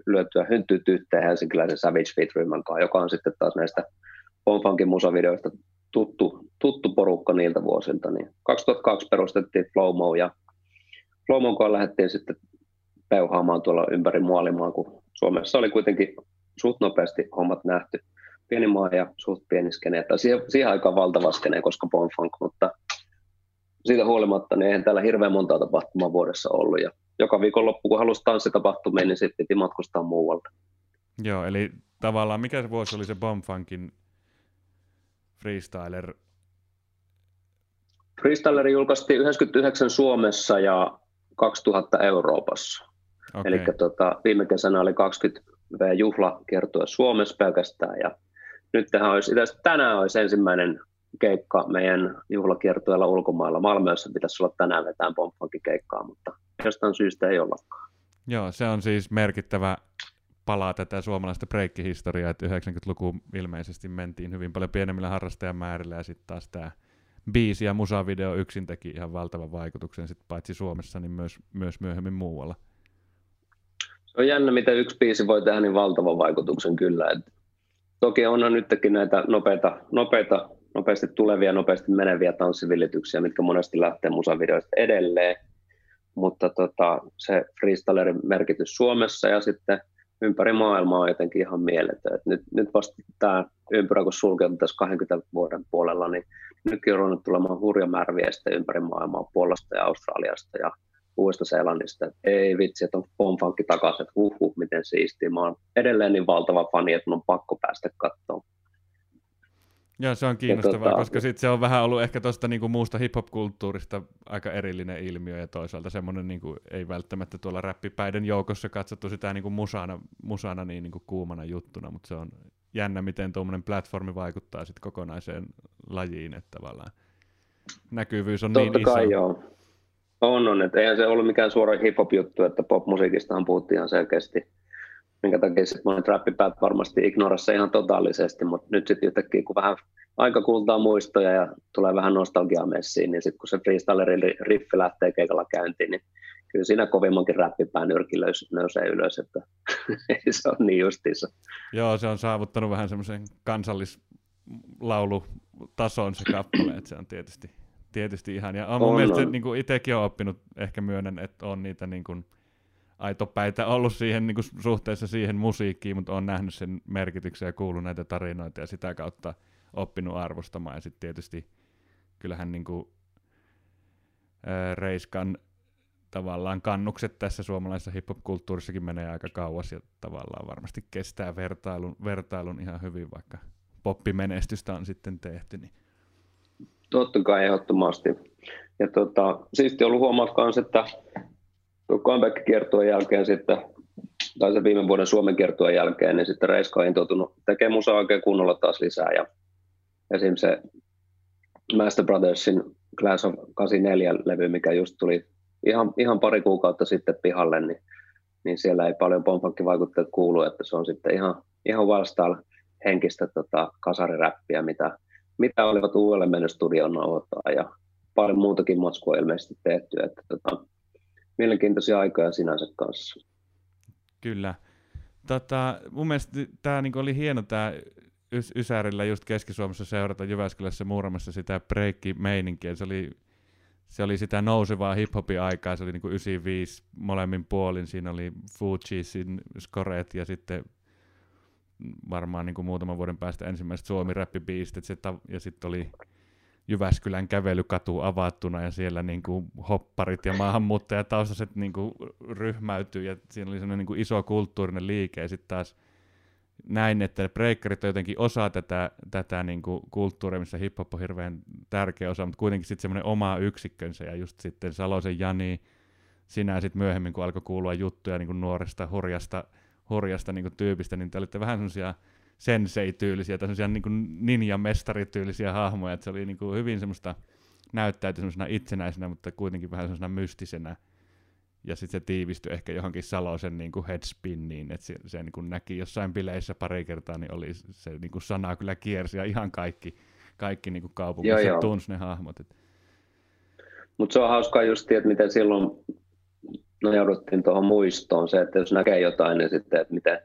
lyötyä hyntyt yhteen helsinkiläisen Savage Feet-ryhmän kanssa, joka on sitten taas näistä Bonfunkin musavideoista tuttu, tuttu porukka niiltä vuosilta. Niin 2002 perustettiin Flowmo ja Flowmon kanssa lähdettiin sitten peuhaamaan tuolla ympäri muolimaa, kun Suomessa oli kuitenkin suht nopeasti hommat nähty. Pieni maa ja suht pieni skene, tai siihen, siihen aikaan valtava skene, koska Bonfunk, mutta siitä huolimatta niin eihän täällä hirveän monta tapahtumaa vuodessa ollut. Ja joka viikonloppu, kun halusi tanssitapahtumia, niin sitten piti matkustaa muualta. Joo, eli tavallaan mikä se vuosi oli se Bombfunkin freestyler? Freestyleri julkaistiin 99 Suomessa ja 2000 Euroopassa. Okay. Eli tota, viime kesänä oli 20 V-juhla kertoa Suomessa pelkästään ja nyt tähän olisi, itse tänään olisi ensimmäinen keikka meidän juhlakiertueella ulkomailla. Malmössä pitäisi olla tänään vetään pomppankin keikkaa, mutta jostain syystä ei ollakaan. Joo, se on siis merkittävä palaa tätä suomalaista breikkihistoriaa, että 90-lukuun ilmeisesti mentiin hyvin paljon pienemmillä harrastajamäärillä ja sitten taas tämä biisi ja musavideo yksin teki ihan valtavan vaikutuksen sit paitsi Suomessa, niin myös, myös myöhemmin muualla. On jännä, miten yksi biisi voi tehdä niin valtavan vaikutuksen kyllä. Et toki on nytkin näitä nopeita, nopeita, nopeasti tulevia, nopeasti meneviä tanssivilityksiä, mitkä monesti lähtee musavideoista edelleen, mutta tota, se freestylerin merkitys Suomessa ja sitten ympäri maailmaa on jotenkin ihan mieletön. Et nyt, nyt vasta tämä ympyrä, kun sulkeutuu tässä 20 vuoden puolella, niin nytkin on ruvennut tulemaan hurja määrä viestejä ympäri maailmaa, Puolasta ja Australiasta ja Uudesta Seelannista, että ei vitsi, että on pomfankki takaisin, että huh, huh miten siistiä. Mä oon edelleen niin valtava fani, että mun on pakko päästä katsomaan. Joo, se on kiinnostavaa, tota, koska sit se on vähän ollut ehkä tuosta niinku muusta hip-hop-kulttuurista aika erillinen ilmiö ja toisaalta semmoinen niinku, ei välttämättä tuolla räppipäiden joukossa katsottu sitä niinku musana, musana niin niinku kuumana juttuna, mutta se on jännä, miten tuommoinen platformi vaikuttaa sitten kokonaiseen lajiin, että tavallaan näkyvyys on Totta niin kai iso. joo. On, on. Että eihän se ollut mikään suora hip-hop-juttu, että popmusiikistahan puhuttiin ihan selkeästi. Minkä takia sitten monet räppipäät varmasti ignorassa ihan totaalisesti, mutta nyt sitten yhtäkkiä kun vähän aika kultaa muistoja ja tulee vähän nostalgiaa messiin, niin sitten kun se freestylerin riffi lähtee keikalla käyntiin, niin kyllä siinä kovimmankin räppipään nyrki nousee ylös, että se on niin justiinsa. Joo, se on saavuttanut vähän semmoisen kansallislaulutason se kappale, että se on tietysti tietysti ihan. Ja on, on mun mielestä on. Niin kuin itsekin on oppinut, ehkä myönnän, että on niitä niin kuin, aitopäitä ollut siihen niin kuin, suhteessa siihen musiikkiin, mutta on nähnyt sen merkityksen ja kuullut näitä tarinoita ja sitä kautta oppinut arvostamaan. Ja sitten tietysti kyllähän niin kuin, ää, Reiskan tavallaan kannukset tässä suomalaisessa hip-hop-kulttuurissakin menee aika kauas ja tavallaan varmasti kestää vertailun, vertailun ihan hyvin, vaikka poppimenestystä on sitten tehty. Niin Totta kai ehdottomasti. Ja tota, siisti ollut huomaa myös, että tuon comeback-kiertueen jälkeen sitten, tai se viime vuoden Suomen kiertueen jälkeen, niin sitten Reiska on intoutunut tekemään musaa oikein kunnolla taas lisää. Ja esim. se Master Brothersin Class of 84-levy, mikä just tuli ihan, ihan pari kuukautta sitten pihalle, niin, niin siellä ei paljon vaikutteet kuulu, että se on sitten ihan, ihan wildstyle henkistä tota, kasariräppiä, mitä, mitä olivat uudelle mennyt studion nauhoittaa ja paljon muutakin matskua ilmeisesti tehty, että tota, mielenkiintoisia aikoja sinänsä kanssa. Kyllä. Tota, mun mielestä tämä niinku oli hieno tämä Ys- Ysärillä just Keski-Suomessa seurata Jyväskylässä Muuramassa sitä breikki-meininkiä. Se oli, se oli sitä nousevaa hiphopin aikaa, se oli niinku 95 molemmin puolin. Siinä oli Fujisin skoreet ja sitten varmaan niinku muutaman vuoden päästä ensimmäiset suomi-räppibiistit ja sitten oli Jyväskylän kävelykatu avattuna ja siellä niin kuin hopparit ja maahanmuuttajataustaiset niin kuin ryhmäytyy ja siinä oli niin kuin iso kulttuurinen liike. Ja sitten taas näin, että breakkarit on jotenkin osa tätä, tätä niin kuin kulttuuria, missä hip-hop on hirveän tärkeä osa, mutta kuitenkin sitten semmoinen oma yksikkönsä ja just sitten Salosen Jani, sinä sitten myöhemmin, kun alkoi kuulua juttuja niin kuin nuoresta, hurjasta, hurjasta niin kuin tyypistä, niin te olitte vähän semmoisia sensei-tyylisiä tai semmoisia niin ninja-mestarityylisiä hahmoja, että se oli niin kuin hyvin semmoista näyttäytyi semmoisena itsenäisenä, mutta kuitenkin vähän semmoisena mystisenä. Ja sitten se tiivistyi ehkä johonkin Salosen niin kuin headspinniin, että se, se niin kuin näki jossain bileissä pari kertaa, niin oli se niin kuin sana kyllä kiersi ja ihan kaikki, kaikki niin kuin kaupungissa joo, tunsi ne hahmot. Mutta se on hauskaa just, että miten silloin nojauduttiin tuohon muistoon, se, että jos näkee jotain, niin sitten, että miten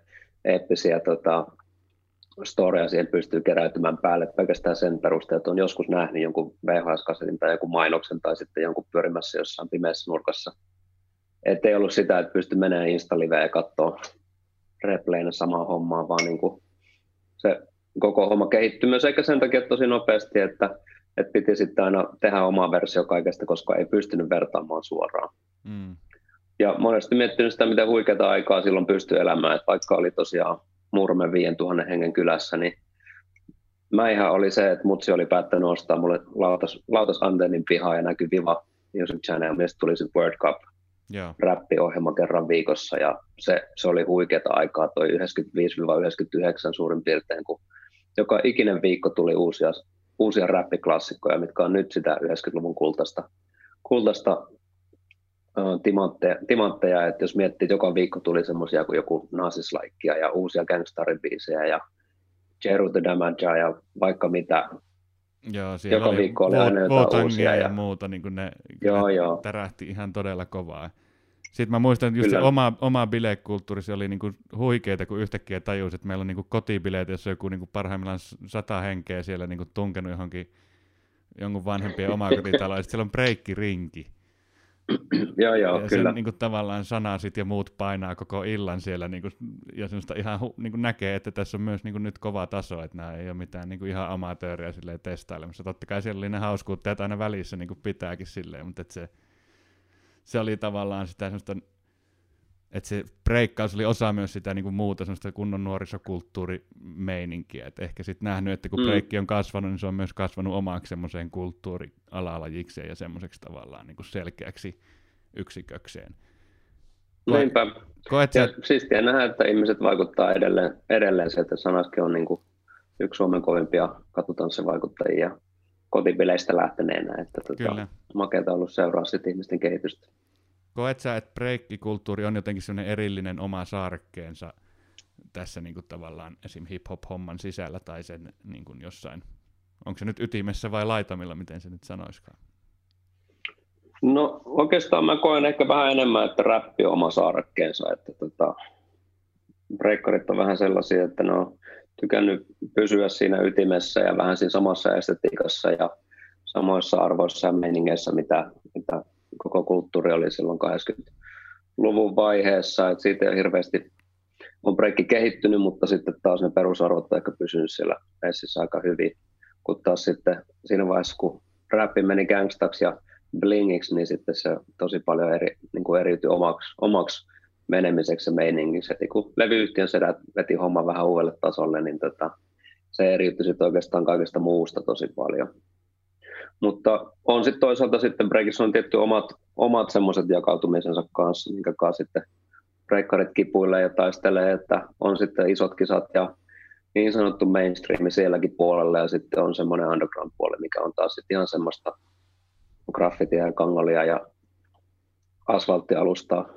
eeppisiä tota, storia siihen pystyy keräytymään päälle pelkästään sen perusteella, että on joskus nähnyt jonkun VHS-kasetin tai jonkun mainoksen tai sitten jonkun pyörimässä jossain pimeässä nurkassa. Että ei ollut sitä, että pystyi menemään Instaliveen ja katsoa repleinä samaa hommaa, vaan niin kuin se koko homma kehittyi myös eikä sen takia tosi nopeasti, että, että piti sitten aina tehdä oma versio kaikesta, koska ei pystynyt vertaamaan suoraan. Mm. Ja monesti miettinyt sitä, miten huikeata aikaa silloin pystyi elämään, että vaikka oli tosiaan Murmen 5000 hengen kylässä, niin mä ihan oli se, että mutsi oli päättänyt ostaa mulle lautas, lautas antennin pihaa ja näkyi Viva Music Channel, mistä tuli se World Cup yeah. räppiohjelma kerran viikossa. Ja se, se oli huikeata aikaa. Toi 95-99 suurin piirtein, kun joka ikinen viikko tuli uusia, uusia räppiklassikkoja, mitkä on nyt sitä 90-luvun kultaista, kultaista timantteja, timantteja, että jos miettii, että joka viikko tuli semmoisia kuin joku Nasislaikkia ja uusia gangstaribiisejä ja Jeru the Damage ja vaikka mitä. Joo, siellä joka oli viikko oli aina jotain uusia. Ja, ja muuta, niin kuin ne joo, joo. tärähti ihan todella kovaa. Sitten mä muistan, että just se oma, oma bilekulttuuri, se oli niinku huikeeta, kun yhtäkkiä tajus, että meillä on niinku kotibileet, jossa joku niinku parhaimmillaan sata henkeä siellä niinku tunkenut johonkin jonkun vanhempien omakotitaloon, ja sitten siellä on breikkirinki. joo, joo, ja kyllä. Sen, niin kuin, tavallaan sanasit ja muut painaa koko illan siellä, niin kuin, ja semmoista ihan niin kuin näkee, että tässä on myös niin kuin, nyt kova taso, että nämä ei ole mitään niin kuin, ihan amatööriä silleen testailemassa. Totta kai siellä oli ne hauskuutteet aina välissä, niin kuin pitääkin silleen, mutta että se, se oli tavallaan sitä semmoista että se breikkaus oli osa myös sitä niin kuin muuta semmoista kunnon nuorisokulttuurimeininkiä. Et ehkä sitten nähnyt, että kun mm. breikki on kasvanut, niin se on myös kasvanut omaksi semmoiseen kulttuurialalajikseen ja semmoiseksi tavallaan niin kuin selkeäksi yksikökseen. Niinpä. Koet ja sä... siistiä nähdä, että ihmiset vaikuttaa edelleen, edelleen se, että Sanaski on niin kuin yksi Suomen kovimpia katutanssivaikuttajia kotibileistä lähteneenä. Että tota, makeata ollut seuraa sitten ihmisten kehitystä. Koet sä, että breikkikulttuuri on jotenkin sellainen erillinen oma saarekkeensa tässä niin kuin tavallaan esim. hip-hop-homman sisällä tai sen niin kuin jossain, onko se nyt ytimessä vai laitamilla, miten se nyt sanoiskaan? No oikeastaan mä koen ehkä vähän enemmän, että räppi on oma saarekkeensa, että tota, breikkarit on vähän sellaisia, että ne on tykännyt pysyä siinä ytimessä ja vähän siinä samassa estetiikassa ja samoissa arvoissa ja meiningeissä, mitä, mitä koko kulttuuri oli silloin 80-luvun vaiheessa, että siitä ei hirveästi on breikki kehittynyt, mutta sitten taas ne perusarvot on ehkä pysynyt siellä messissä aika hyvin, kun taas sitten siinä vaiheessa, kun räppi meni gangstaksi ja blingiksi, niin sitten se tosi paljon eri, niin kuin eriytyi omaksi, omaksi menemiseksi ja meiningiksi. Heti kun levyyhtiön sedät veti homma vähän uudelle tasolle, niin tota, se eriytyi sitten oikeastaan kaikesta muusta tosi paljon. Mutta on sitten toisaalta sitten breakissä on tietty omat, omat semmoiset jakautumisensa kanssa, minkä kanssa sitten breikkarit kipuilee ja taistelee, että on sitten isot kisat ja niin sanottu mainstream sielläkin puolella ja sitten on semmoinen underground puoli, mikä on taas sitten ihan semmoista graffitia ja kangolia ja asfalttialustaa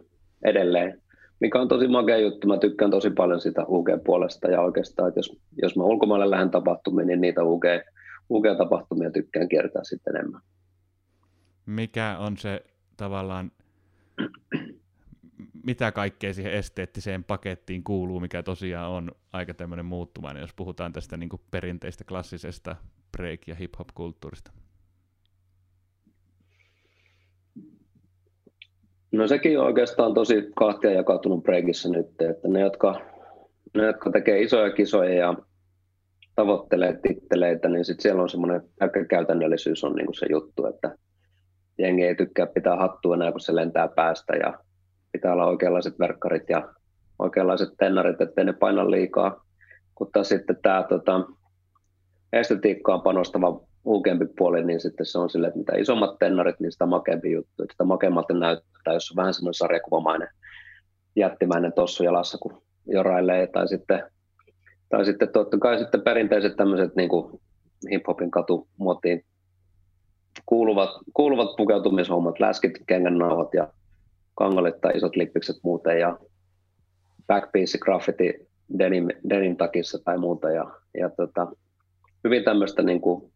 edelleen, mikä on tosi makea juttu. Mä tykkään tosi paljon sitä UG-puolesta ja oikeastaan, että jos, jos mä ulkomaille lähden tapahtumiin, niin niitä UG, UG-tapahtumia tykkään kiertää sitten enemmän. Mikä on se tavallaan, mitä kaikkea siihen esteettiseen pakettiin kuuluu, mikä tosiaan on aika tämmöinen muuttuvainen, jos puhutaan tästä niin perinteistä klassisesta break- ja hip-hop-kulttuurista? No sekin on oikeastaan tosi kahtia jakautunut breakissä nyt, että ne, jotka, ne, jotka tekee isoja kisoja ja tavoittelee titteleitä, niin sitten siellä on semmoinen aika käytännöllisyys on niin se juttu, että jengi ei tykkää pitää hattua enää, kun se lentää päästä ja pitää olla oikeanlaiset verkkarit ja oikeanlaiset tennarit, ettei ne paina liikaa. Mutta sitten tämä tota, estetiikkaan panostava uukempi puoli, niin sitten se on silleen, että mitä isommat tennarit, niin sitä makeampi juttu. Sitä makemmalta näyttää, jos on vähän semmoinen sarjakuvamainen jättimäinen tossu jalassa, kun jorailee, tai sitten, tai sitten totta kai sitten perinteiset tämmöiset niin kuin hip-hopin katumuotiin kuuluvat, kuuluvat pukeutumishommat, läskit, kengännauhat ja kangalit tai isot lippikset muuten ja backpiece, graffiti denim, denim takissa tai muuta ja, ja tota, hyvin tämmöistä niin kuin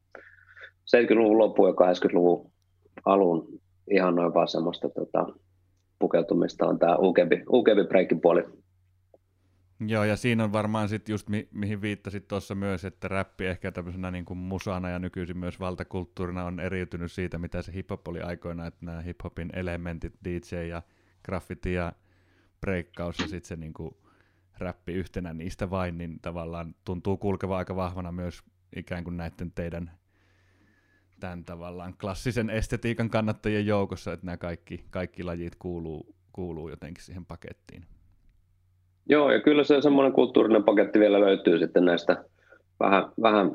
70-luvun loppuun ja 80-luvun alun ihan noin vaan semmoista tota, pukeutumista on tämä ukebi, ukebi breikin puoli. Joo, ja siinä on varmaan sitten just mi- mihin viittasit tuossa myös, että räppi ehkä tämmöisenä niin kuin musana ja nykyisin myös valtakulttuurina on eriytynyt siitä, mitä se hiphop oli aikoina, että nämä hiphopin elementit, DJ ja graffiti ja breakkaus ja sitten se niin kuin räppi yhtenä niistä vain, niin tavallaan tuntuu kulkeva aika vahvana myös ikään kuin näiden teidän tämän tavallaan klassisen estetiikan kannattajien joukossa, että nämä kaikki, kaikki lajit kuuluu, kuuluu jotenkin siihen pakettiin. Joo, ja kyllä se semmoinen kulttuurinen paketti vielä löytyy sitten näistä vähän, vähän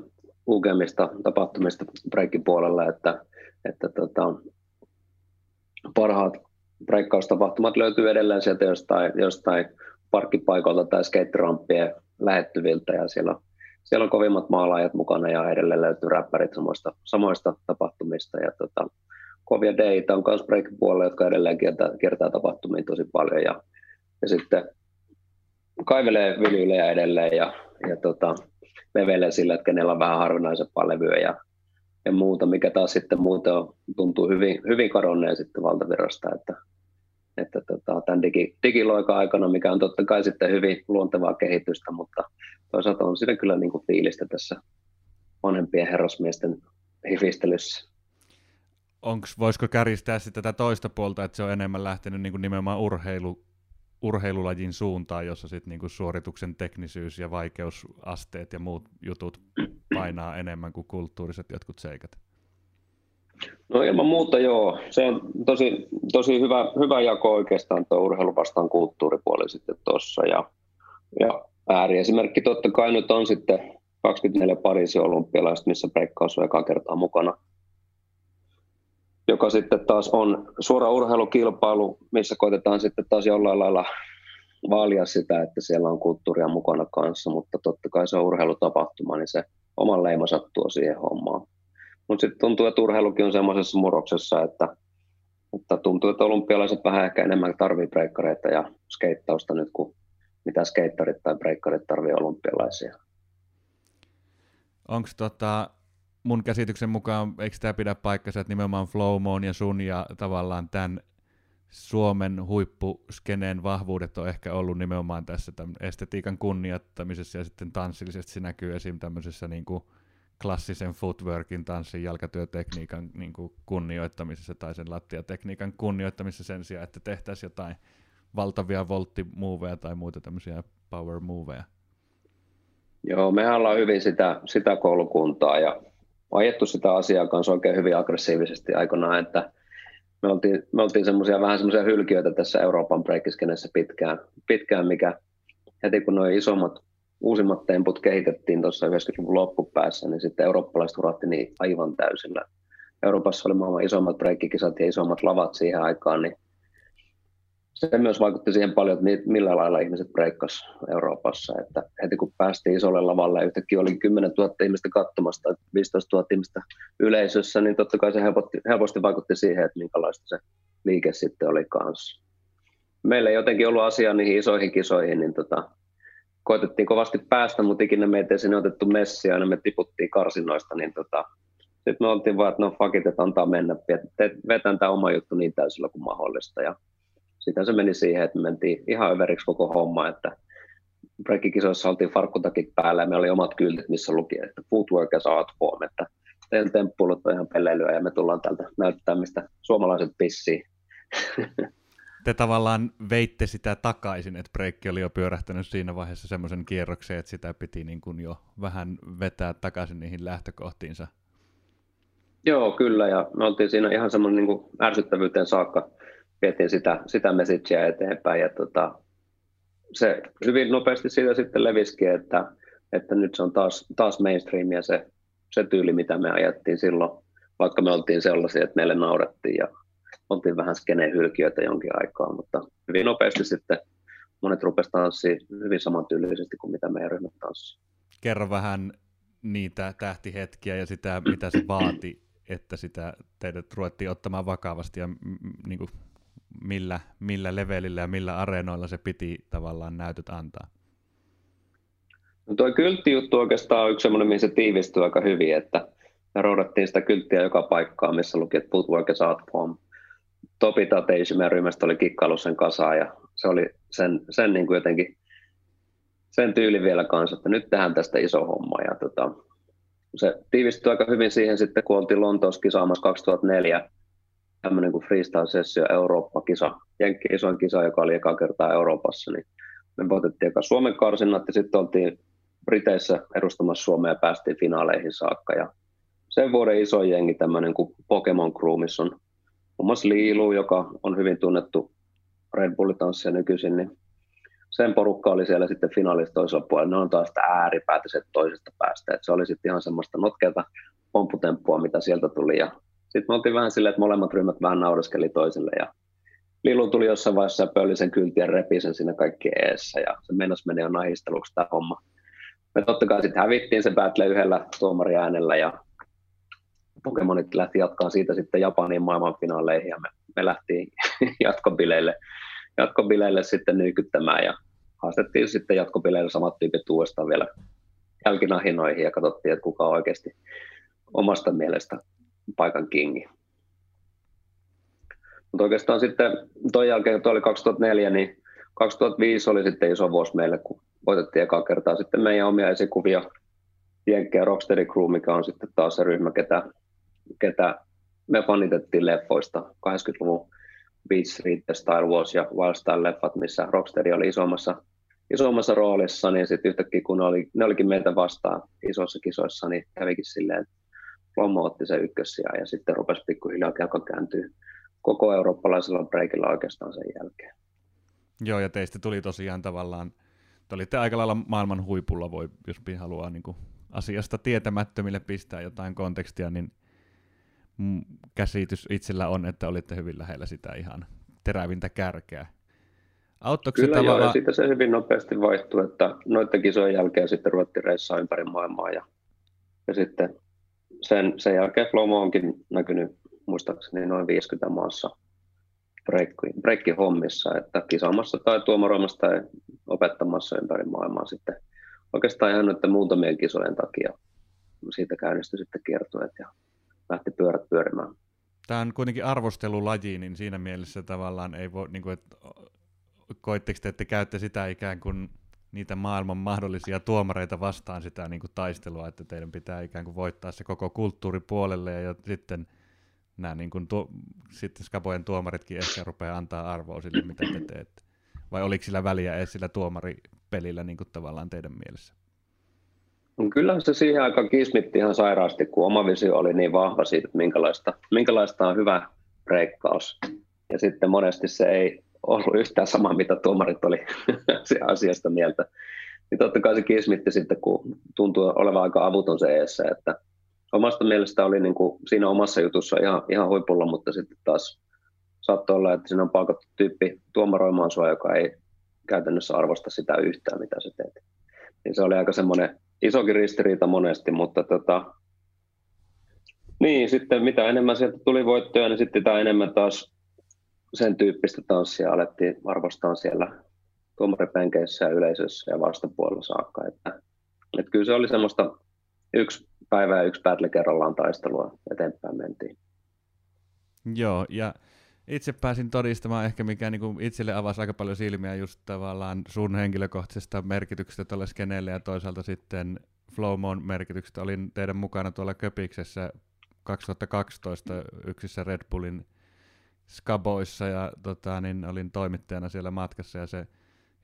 ukemista tapahtumista breikin puolella, että, että tota, parhaat breikkaustapahtumat löytyy edelleen sieltä jostain, jostain parkkipaikalta tai skate lähettyviltä ja siellä on siellä on kovimmat maalaajat mukana ja edelleen löytyy räppärit samoista, samoista tapahtumista. Ja tota, kovia deitä on myös break puolella, jotka edelleen kiertää, kiertää tapahtumia tosi paljon. Ja, ja sitten kaivelee vinyylejä edelleen ja, ja tota, vevelee sillä, että kenellä on vähän harvinaisempaa levyä ja, ja muuta, mikä taas sitten muuten on, tuntuu hyvin, hyvin kadonneen sitten valtavirrasta, että, että tota, tämän digi, digiloika-aikana, mikä on totta kai sitten hyvin luontevaa kehitystä, mutta toisaalta on siinä kyllä niin kuin fiilistä tässä vanhempien herrasmiesten hifistelyssä. Onks, voisiko kärjistää sitten tätä toista puolta, että se on enemmän lähtenyt niin kuin nimenomaan urheilu, urheilulajin suuntaan, jossa sitten niin kuin suorituksen teknisyys ja vaikeusasteet ja muut jutut painaa enemmän kuin kulttuuriset jotkut seikat? No ilman muuta joo. Se on tosi, tosi hyvä, hyvä jako oikeastaan tuo urheilu vastaan kulttuuripuoli sitten tuossa. Ja, ja ääriesimerkki totta kai nyt on sitten 24 Pariisin olympialaiset, missä breikkaus on eka kertaa mukana. Joka sitten taas on suora urheilukilpailu, missä koitetaan sitten taas jollain lailla vaalia sitä, että siellä on kulttuuria mukana kanssa, mutta totta kai se on urheilutapahtuma, niin se oman leima sattuu siihen hommaan. Mutta sitten tuntuu, että urheilukin on semmoisessa murroksessa, että, että tuntuu, että olympialaiset vähän ehkä enemmän tarvii breikkareita ja skeittausta nyt kuin mitä skeittarit tai breikkarit tarvii olympialaisia. Onko tota, mun käsityksen mukaan, eikö tämä pidä paikkansa, että nimenomaan Flowmoon ja sun ja tavallaan tämän Suomen huippuskeneen vahvuudet on ehkä ollut nimenomaan tässä estetiikan kunnioittamisessa ja sitten tanssillisesti se näkyy esim. tämmöisessä niin kuin klassisen footworkin, tanssin, jalkatyötekniikan niin kuin kunnioittamisessa tai sen lattiatekniikan kunnioittamisessa sen sijaan, että tehtäisiin jotain valtavia volttimuoveja tai muita tämmöisiä power moveja. Joo, me ollaan hyvin sitä, sitä koulukuntaa ja ajettu sitä asiaa kanssa oikein hyvin aggressiivisesti aikoinaan, että me oltiin, me oltiin semmoisia vähän semmoisia hylkiöitä tässä Euroopan breakiskenessä pitkään, pitkään, mikä heti kun nuo isommat uusimmat temput kehitettiin tuossa 90-luvun loppupäässä, niin sitten eurooppalaiset uratti niin aivan täysillä. Euroopassa oli maailman isommat breikkikisat ja isommat lavat siihen aikaan, niin se myös vaikutti siihen paljon, että millä lailla ihmiset breikkas Euroopassa. Että heti kun päästiin isolle lavalle, yhtäkkiä oli 10 000 ihmistä katsomasta, 15 000 ihmistä yleisössä, niin totta kai se helposti, helposti vaikutti siihen, että minkälaista se liike sitten oli kanssa. Meillä ei jotenkin ollut asiaa niihin isoihin kisoihin, niin tota, koitettiin kovasti päästä, mutta ikinä meitä ei sinne otettu messiä, aina me tiputtiin karsinoista, niin tota, sitten me oltiin vaan, että no fuck it, että antaa mennä, vetän tämä oma juttu niin täysillä kuin mahdollista. Ja sitten se meni siihen, että me mentiin ihan överiksi koko homma, että breikkikisoissa oltiin farkkutakit päällä ja meillä oli omat kyltit, missä luki, että footwork as art form, että teidän temppuilut on ihan pelleilyä ja me tullaan täältä näyttää, mistä suomalaiset pissii. Te tavallaan veitte sitä takaisin, että breikki oli jo pyörähtänyt siinä vaiheessa semmoisen kierroksen, että sitä piti niin kuin jo vähän vetää takaisin niihin lähtökohtiinsa. Joo, kyllä, ja me oltiin siinä ihan semmoinen niin ärsyttävyyteen saakka vietiin sitä, sitä messagea eteenpäin ja tota, se hyvin nopeasti siitä sitten levisikin, että, että nyt se on taas, taas mainstreamia se, se tyyli, mitä me ajettiin silloin, vaikka me oltiin sellaisia, että meille naurettiin ja oltiin vähän skeneen hylkiöitä jonkin aikaa, mutta hyvin nopeasti sitten monet rupesivat tanssimaan hyvin samantyylisesti kuin mitä meidän ryhmät tanssivat. Kerro vähän niitä tähtihetkiä ja sitä, mitä se vaati, että sitä teidät ruvettiin ottamaan vakavasti ja niin kuin millä, millä levelillä ja millä areenoilla se piti tavallaan näytöt antaa? No tuo kylttijuttu oikeastaan on yksi semmoinen, mihin se tiivistyy aika hyvin, että me roudattiin sitä kylttiä joka paikkaan, missä luki, että footwork is art form. Topi Tateisi meidän ryhmästä oli kikkailu sen kasaan ja se oli sen, sen niin kuin jotenkin sen tyyli vielä kanssa, että nyt tehdään tästä iso homma. Ja tota, se tiivistyi aika hyvin siihen sitten, kun oltiin Lontoossa kisaamassa 2004 tämmöinen kuin freestyle-sessio Eurooppa-kisa, Jenkki isoin kisa, joka oli eka kertaa Euroopassa, niin me voitettiin eka Suomen karsinnat ja sitten oltiin Briteissä edustamassa Suomea ja päästiin finaaleihin saakka. Ja sen vuoden iso jengi, tämmöinen kuin Pokemon Crew, missä on muun muassa Liilu, joka on hyvin tunnettu Red Bull-tanssia nykyisin, niin sen porukka oli siellä sitten finaalissa toisella puolella. Ne on taas sitä ääripäätä toisesta päästä. Et se oli sitten ihan semmoista notkeata pompputemppua, mitä sieltä tuli. Ja sitten me oltiin vähän silleen, että molemmat ryhmät vähän naureskeli toiselle ja Lilu tuli jossain vaiheessa ja pölli sen kyltien repi sen siinä kaikki eessä ja se mennäs meni jo nahisteluksi tämä homma. Me totta kai sitten hävittiin se battle yhdellä tuomariäänellä ja Pokemonit lähti jatkaa siitä sitten Japanin maailmanfinaaleihin ja me, me lähtiin jatkobileille, jatkobileille sitten nykyttämään ja haastettiin sitten jatkobileille samat tyypit uudestaan vielä jälkinahinoihin ja katsottiin, että kuka oikeasti omasta mielestä paikan kingi. Mutta oikeastaan sitten tuon jälkeen, tuo oli 2004, niin 2005 oli sitten iso vuosi meille, kun voitettiin ekaa kertaa sitten meidän omia esikuvia, Jenkkejä Rocksteady Crew, mikä on sitten taas se ryhmä, ketä, ketä me fanitettiin leffoista 80-luvun Beach Street, Star Wars ja Wild Style-leffat, missä Rocksteady oli isommassa, isommassa roolissa, niin sitten yhtäkkiä kun ne, oli, ne olikin meitä vastaan isoissa kisoissa, niin kävikin silleen, että Lommo otti sen ykkössiä ja sitten rupesi pikkuhiljaa kelko kääntyy koko eurooppalaisella breakilla oikeastaan sen jälkeen. Joo, ja teistä tuli tosiaan tavallaan, te olitte aika lailla maailman huipulla, voi, jos haluaa niin kuin asiasta tietämättömille pistää jotain kontekstia, niin käsitys itsellä on, että olitte hyvin lähellä sitä ihan terävintä kärkeä. Auttoiko Kyllä se joo, tavalla... ja siitä se hyvin nopeasti vaihtui, että noiden kisojen jälkeen sitten ruvettiin reissaa ympäri maailmaa ja, ja sitten sen, sen jälkeen Flomo onkin näkynyt muistaakseni noin 50 maassa breikki-hommissa, että kisaamassa tai tuomaroimassa tai opettamassa ympäri maailmaa sitten oikeastaan ihan noiden muutamien kisojen takia siitä käynnistyi sitten kiertueet ja lähti pyörät pyörimään. Tämä on kuitenkin arvostelulaji, niin siinä mielessä tavallaan ei voi, niin kuin, että koitteko te, että käytte sitä ikään kuin niitä maailman mahdollisia tuomareita vastaan sitä niin kuin taistelua, että teidän pitää ikään kuin voittaa se koko kulttuuri puolelle ja sitten nämä niin kuin tuo, sitten Skabojen tuomaritkin ehkä rupeaa antaa arvoa sille, mitä te teette. Vai oliko sillä väliä edes sillä tuomaripelillä niin kuin tavallaan teidän mielessä? No kyllä se siihen aika kismitti ihan sairaasti, kun oma visio oli niin vahva siitä, että minkälaista, minkälaista on hyvä reikkaus. Ja sitten monesti se ei ollut yhtään sama, mitä tuomarit oli se asiasta mieltä. Niin totta kai se kismitti sitten, kun tuntuu olevan aika avuton se eessä, että omasta mielestä oli niin kuin siinä omassa jutussa ihan, ihan huipulla, mutta sitten taas saattoi olla, että siinä on palkattu tyyppi tuomaroimaan sua, joka ei käytännössä arvosta sitä yhtään, mitä sä teet. Niin se oli aika semmoinen isokin ristiriita monesti, mutta tota, niin, sitten mitä enemmän sieltä tuli voittoja, niin sitten tämä enemmän taas sen tyyppistä tanssia alettiin arvostaa siellä tuomaripenkeissä ja yleisössä ja vastapuolella saakka. Että, että kyllä se oli semmoista yksi päivä ja yksi battle kerrallaan taistelua eteenpäin mentiin. Joo, ja itse pääsin todistamaan ehkä, mikä niin itselle avasi aika paljon silmiä just tavallaan sun henkilökohtaisesta merkityksestä tuolle skeneelle ja toisaalta sitten Flowmon merkityksestä. Olin teidän mukana tuolla Köpiksessä 2012 yksissä Red Bullin skaboissa ja tota, niin olin toimittajana siellä matkassa ja se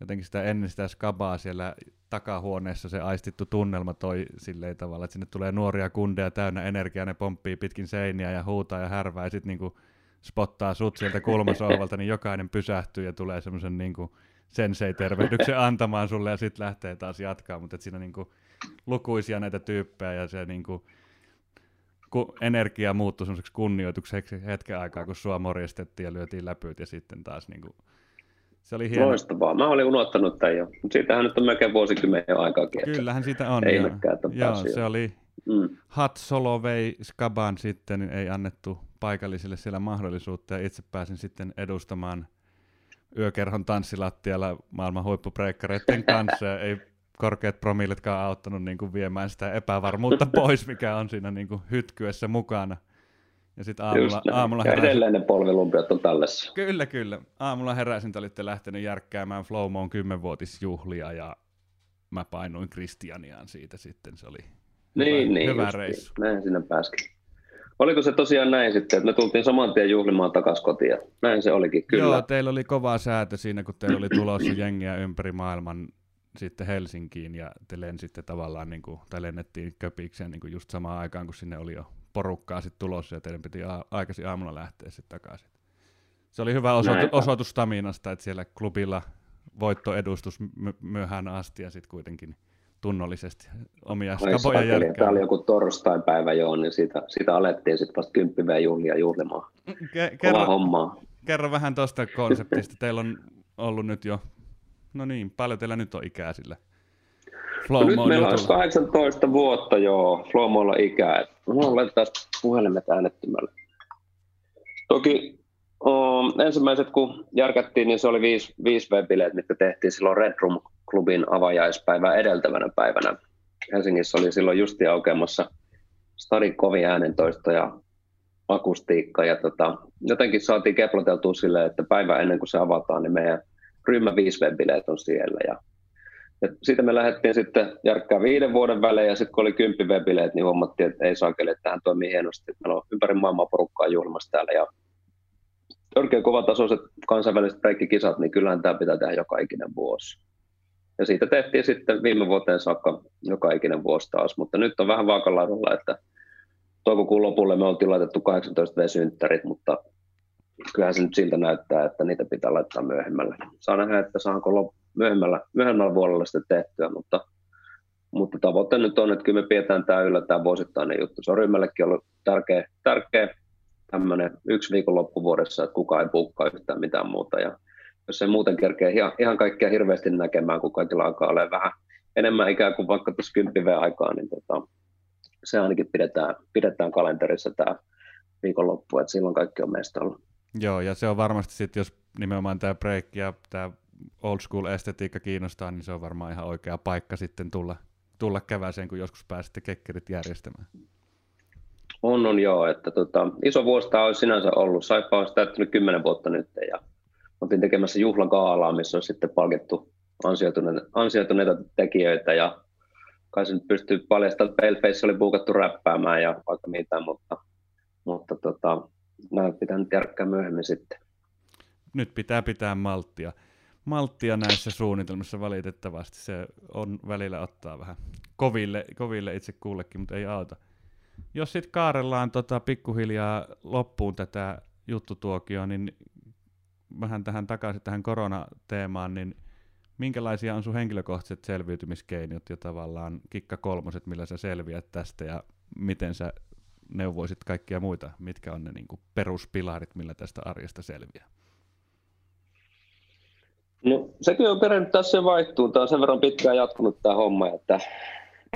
jotenkin sitä ennen sitä skabaa siellä takahuoneessa se aistittu tunnelma toi silleen tavalla, että sinne tulee nuoria kundeja täynnä energiaa, ne pomppii pitkin seiniä ja huutaa ja härvää ja sitten niinku spottaa sut sieltä kulmasohvalta, niin jokainen pysähtyy ja tulee semmoisen niinku sensei-tervehdyksen antamaan sulle ja sitten lähtee taas jatkaa, mutta siinä niinku lukuisia näitä tyyppejä ja se niinku, ku, energia muuttui semmoiseksi kunnioitukseksi hetken aikaa, kun sua morjestettiin ja lyötiin läpyt ja sitten taas niin kuin, se oli hieno. Loistavaa. Mä olin unohtanut tämän jo. Siitähän nyt on melkein vuosikymmenen jo aikaakin. Kyllähän sitä on. Ei joo. joo se oli mm. Hat Solo vei Skaban sitten, niin ei annettu paikallisille siellä mahdollisuutta ja itse pääsin sitten edustamaan yökerhon tanssilattialla maailman huippubreikkareiden kanssa. ei korkeat promilletkaan auttanut niin kuin viemään sitä epävarmuutta pois, mikä on siinä niin kuin hytkyessä mukana. Ja sitten aamulla, aamulla heräsin... Edelleen ne polvilumpiot on tallessa. Kyllä, kyllä. Aamulla heräsin, te olitte lähtenyt järkkäämään Flowmoon kymmenvuotisjuhlia ja mä painuin Kristianiaan siitä sitten. Se oli niin, hyvä, niin, hyvä reissu. Näin sinne pääskin. Oliko se tosiaan näin sitten, että me tultiin saman tien juhlimaan takaisin kotiin? Näin se olikin, kyllä. Joo, teillä oli kova säätö siinä, kun teillä oli tulossa jengiä ympäri maailman sitten Helsinkiin ja te lensitte tavallaan, niin kuin, tai lennettiin Köpikseen niin kuin just samaan aikaan, kun sinne oli jo porukkaa sitten tulossa ja teidän piti a- aikaisin aamulla lähteä sitten takaisin. Se oli hyvä osoitu- osoitus Staminasta, että siellä klubilla voittoedustus my- myöhään asti ja sitten kuitenkin tunnollisesti omia skaboja jälkeen. Tämä oli joku torstain päivä joo, niin siitä, siitä alettiin sitten vasta kymppivää juhlia juhlimaan. Ke- kerro, hommaa. kerro vähän tuosta konseptista. Teillä on ollut nyt jo No niin, paljon teillä nyt on ikää sillä? no nyt meillä on 18 vuotta joo, Flowmoilla ikää. No, laitetaan puhelimet äänettömälle. Toki um, ensimmäiset kun järkättiin, niin se oli viisi, viisi webileet, mitkä tehtiin silloin Red Room Clubin avajaispäivää edeltävänä päivänä. Helsingissä oli silloin justi aukeamassa stadin kovin äänentoisto ja akustiikka. Ja tota, jotenkin saatiin keploteltua silleen, että päivä ennen kuin se avataan, niin meidän ryhmä 5 webileet on siellä. Ja, ja siitä me lähdettiin sitten järkkää viiden vuoden välein, ja sitten kun oli kymppi webileet, niin huomattiin, että ei saakeli, että tähän toimii hienosti. Meillä on ympäri maailmaa porukkaa juhlimassa täällä, ja törkeä kovatasoiset kansainväliset breikkikisat, niin kyllähän tämä pitää tehdä joka ikinen vuosi. Ja siitä tehtiin sitten viime vuoteen saakka joka ikinen vuosi taas, mutta nyt on vähän vaakalaudalla, että toukokuun lopulle me oltiin laitettu 18 V-synttärit, mutta kyllähän se nyt siltä näyttää, että niitä pitää laittaa myöhemmällä. Saa nähdä, että saanko myöhemmällä, myöhemmällä vuodella sitten tehtyä, mutta, mutta tavoite nyt on, että kyllä me pidetään tämä yllä tämä vuosittainen juttu. Se on ryhmällekin ollut tärkeä, tärkeä tämmöinen yksi viikon loppuvuodessa, että kukaan ei puukkaa yhtään mitään muuta. Ja jos ei muuten kerkeä ihan, ihan kaikkea hirveästi näkemään, kun kaikilla alkaa olla vähän enemmän ikään kuin vaikka tuossa kymppiveen aikaa, niin tota, se ainakin pidetään, pidetään kalenterissa tämä viikonloppu, että silloin kaikki on meistä ollut. Joo, ja se on varmasti sitten, jos nimenomaan tämä break ja tämä old school estetiikka kiinnostaa, niin se on varmaan ihan oikea paikka sitten tulla, tulla käväseen, kun joskus pääsette kekkerit järjestämään. On, on joo, että tota, iso vuosi tämä olisi sinänsä ollut. Saipa olisi täyttänyt kymmenen vuotta nyt ja oltiin tekemässä juhlakaalaa, missä on sitten palkittu ansioituneita, ansioituneita tekijöitä ja kai se nyt pystyy paljastamaan, että Paleface oli buukattu räppäämään ja vaikka mitä, mutta, mutta tota, nämä pitää nyt järkkää myöhemmin sitten. Nyt pitää pitää malttia. Malttia näissä suunnitelmissa valitettavasti. Se on välillä ottaa vähän koville, koville itse kullekin, mutta ei auta. Jos sitten kaarellaan tota pikkuhiljaa loppuun tätä juttutuokioa, niin vähän tähän takaisin tähän koronateemaan, niin minkälaisia on sun henkilökohtaiset selviytymiskeinot ja tavallaan kikka kolmoset, millä sä selviät tästä ja miten sä neuvoisit kaikkia muita? Mitkä on ne niin kuin peruspilarit, millä tästä arjesta selviää? No sekin on perännyt tässä vaihtuu. Tämä on sen verran pitkään jatkunut tämä homma, että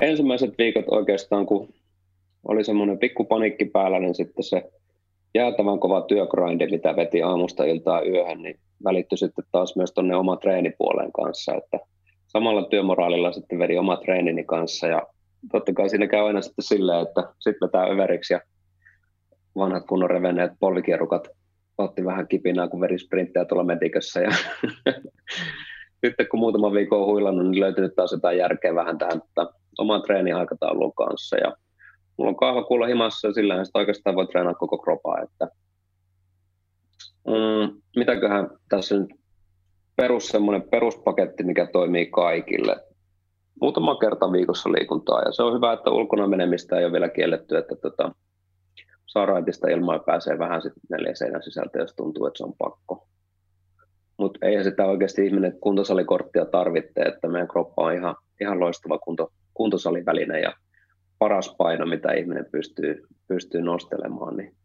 ensimmäiset viikot oikeastaan, kun oli semmoinen pikku panikki päällä, niin sitten se jäätävän kova työgrindi, mitä veti aamusta iltaa yöhön, niin välittyi sitten taas myös tuonne oma treenipuolen kanssa, että samalla työmoraalilla sitten vedi oma treenini kanssa ja totta kai siinä käy aina sitten silleen, että sitten vetää överiksi ja vanhat kunnon revenneet polvikierukat otti vähän kipinää, kun veri sprinttejä tuolla medikössä ja sitten kun muutama viikko on huilannut, niin löytynyt taas jotain järkeä vähän tähän että oman treeniaikataulun kanssa ja mulla on kahva kuulla himassa ja sillä sitä oikeastaan voi treenaa koko kropaa, että mm, mitäköhän tässä nyt perus semmoinen peruspaketti, mikä toimii kaikille. Muutama kerta viikossa liikuntaa ja se on hyvä, että ulkona menemistä ei ole vielä kielletty, että tota, saa raitista ilmaa ja pääsee vähän sitten neljä seinän sisältä, jos tuntuu, että se on pakko. Mutta eihän sitä oikeasti ihminen kuntosalikorttia tarvitse, että meidän kroppa on ihan, ihan loistava kunto, kuntosaliväline ja paras paino, mitä ihminen pystyy, pystyy nostelemaan, niin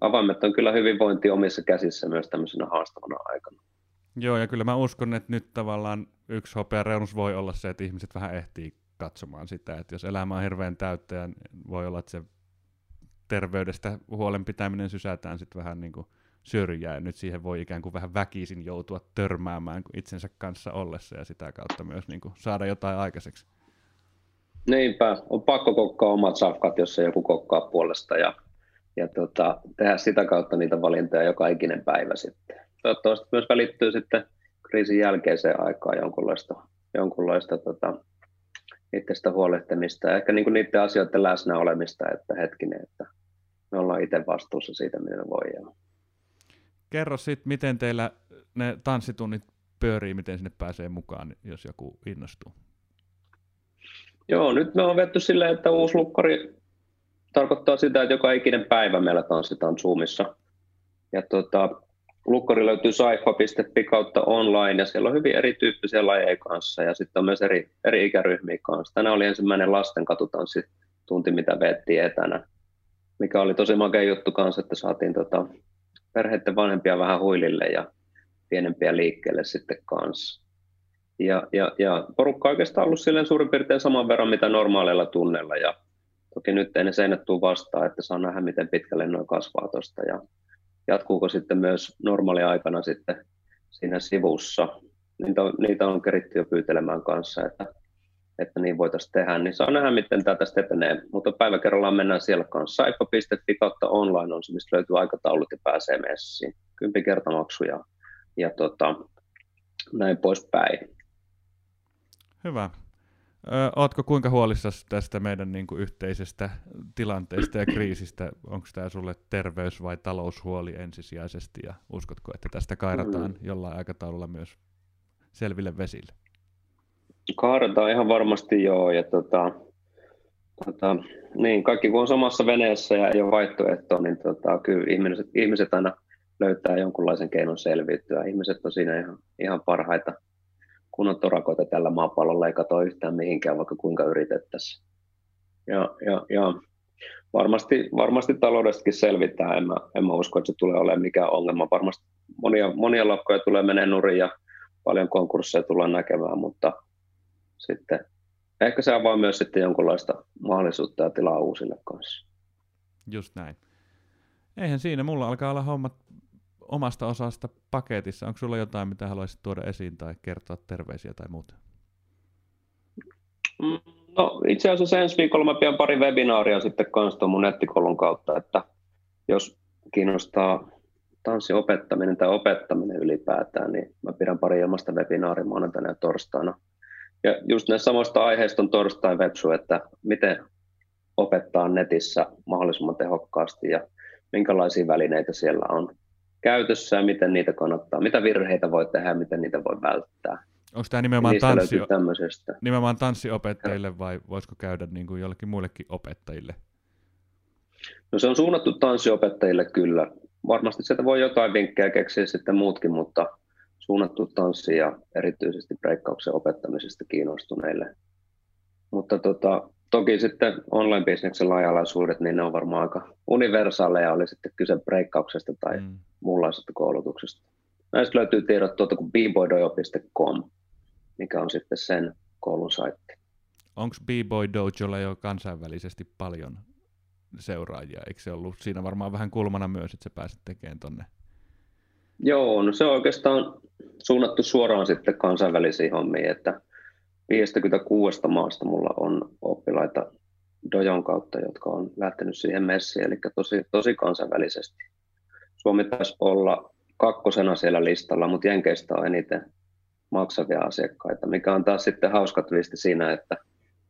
avaimet on kyllä hyvinvointi omissa käsissä myös tämmöisenä haastavana aikana. Joo, ja kyllä mä uskon, että nyt tavallaan yksi reunus voi olla se, että ihmiset vähän ehtii katsomaan sitä, että jos elämä on hirveän täyttä ja voi olla, että se terveydestä huolen pitäminen sysätään sitten vähän niin kuin syrjää, ja nyt siihen voi ikään kuin vähän väkisin joutua törmäämään itsensä kanssa ollessa, ja sitä kautta myös niin kuin saada jotain aikaiseksi. Niinpä, on pakko kokkaa omat safkat, jos joku kokkaa puolesta, ja, ja tota, tehdä sitä kautta niitä valintoja joka ikinen päivä sitten. Toivottavasti myös välittyy sitten kriisin jälkeiseen aikaan jonkunlaista, jonkunlaista tota, itsestä huolehtimista ja ehkä niin kuin niiden asioiden läsnä olemista, että hetkinen, että me ollaan itse vastuussa siitä, mitä me voidaan. Kerro sitten, miten teillä ne tanssitunnit pyörii, miten sinne pääsee mukaan, jos joku innostuu? Joo, nyt me on vetty silleen, että uusi lukkari tarkoittaa sitä, että joka ikinen päivä meillä tanssitaan Zoomissa. Ja tota, lukkari löytyy saifa.fi kautta online ja siellä on hyvin erityyppisiä lajeja kanssa ja sitten on myös eri, eri ikäryhmiä kanssa. Tänään oli ensimmäinen lasten katutanssitunti, mitä veettiin etänä, mikä oli tosi makea juttu kanssa, että saatiin tota, perheiden vanhempia vähän huilille ja pienempiä liikkeelle sitten kanssa. Ja, ja, ja porukka oikeastaan ollut silleen suurin piirtein saman verran, mitä normaaleilla tunneilla ja toki nyt ei ne seinät tule vastaan, että saa nähdä, miten pitkälle noin kasvaa tuosta ja jatkuuko sitten myös normaaliaikana sitten siinä sivussa. Niitä on, niitä on keritty jo pyytelemään kanssa, että, että niin voitaisiin tehdä, niin saa nähdä, miten tämä tästä etenee. Mutta päivä kerrallaan mennään siellä kanssa. Saifa.fi kautta online on se, mistä löytyy aikataulut ja pääsee messiin. Kympi kertamaksuja ja tota, näin poispäin. Hyvä. Oletko kuinka huolissasi tästä meidän niin kuin, yhteisestä tilanteesta ja kriisistä? Onko tämä sulle terveys- vai taloushuoli ensisijaisesti ja uskotko, että tästä kairataan mm. jollain aikataululla myös selville vesille? Kaarataan ihan varmasti joo. Ja tota, tota, niin, kaikki kun on samassa veneessä ja ei ole vaihtoehtoa, niin tota, kyllä ihmiset, ihmiset aina löytää jonkunlaisen keinon selviytyä. Ihmiset on siinä ihan, ihan parhaita kunnon torakoita tällä maapallolla ei katoa yhtään mihinkään, vaikka kuinka yritettäisiin. Ja, ja, ja varmasti, varmasti taloudestakin selvitään. En mä, en mä usko, että se tulee olemaan mikään ongelma. Varmasti monia, monia lakkoja tulee menee nurin ja paljon konkursseja tullaan näkemään, mutta sitten ehkä se avaa myös sitten jonkunlaista mahdollisuutta ja tilaa uusille kanssa. Just näin. Eihän siinä, mulla alkaa olla hommat omasta osasta paketissa. Onko sulla jotain, mitä haluaisit tuoda esiin tai kertoa terveisiä tai muuta? No itse asiassa ensi viikolla mä pidän pari webinaaria sitten kanssa mun nettikoulun kautta, että jos kiinnostaa tanssin opettaminen tai opettaminen ylipäätään, niin mä pidän pari ilmasta webinaaria maanantaina ja torstaina. Ja just näistä samoista aiheista on torstain websu, että miten opettaa netissä mahdollisimman tehokkaasti ja minkälaisia välineitä siellä on käytössä ja miten niitä kannattaa, mitä virheitä voi tehdä ja miten niitä voi välttää. Onko tämä nimenomaan, tanssi, nimenomaan tanssiopettajille vai voisiko käydä niin kuin jollekin muillekin opettajille? No se on suunnattu tanssiopettajille kyllä. Varmasti sieltä voi jotain vinkkejä keksiä sitten muutkin, mutta suunnattu tanssi ja erityisesti breikkauksen opettamisesta kiinnostuneille. Mutta tota, toki sitten online-bisneksen laajalaisuudet, niin ne on varmaan aika universaaleja, oli sitten kyse breikkauksesta tai mm. muunlaisesta koulutuksesta. Näistä löytyy tiedot tuolta kuin bboydojo.com, mikä on sitten sen koulun saitti. Onko B-Boy Dojolla jo kansainvälisesti paljon seuraajia? Eikö se ollut siinä varmaan vähän kulmana myös, että sä pääsit tekemään tonne? Joo, no se on oikeastaan suunnattu suoraan sitten kansainvälisiin hommiin, että 56 maasta mulla on oppilaita Dojon kautta, jotka on lähtenyt siihen messiin, eli tosi, tosi kansainvälisesti. Suomi taisi olla kakkosena siellä listalla, mutta Jenkeistä on eniten maksavia asiakkaita, mikä on taas sitten hauska twisti siinä, että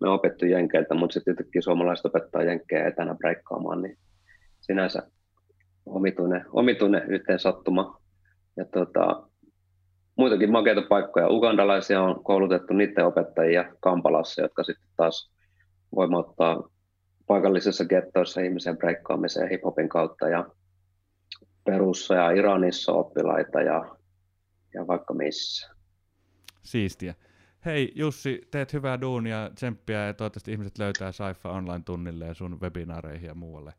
me opettu Jenkeiltä, mutta sitten yhtäkkiä suomalaiset opettaa Jenkkejä etänä breikkaamaan, niin sinänsä omituinen, omituinen yhteen sattuma. Ja tota, muitakin makeita paikkoja. Ugandalaisia on koulutettu niiden opettajia Kampalassa, jotka sitten taas voimauttaa paikallisissa gettoissa ihmisen breikkaamiseen hiphopin kautta ja Perussa ja Iranissa oppilaita ja, ja vaikka missä. Siistiä. Hei Jussi, teet hyvää duunia, tsemppiä ja toivottavasti ihmiset löytää Saifa online-tunnille ja sun webinaareihin ja muualle.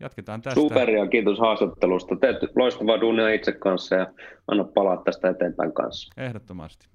Jatketaan tästä. Superia, kiitos haastattelusta. Teet loistavaa duunia itse kanssa ja anna palaa tästä eteenpäin kanssa. Ehdottomasti.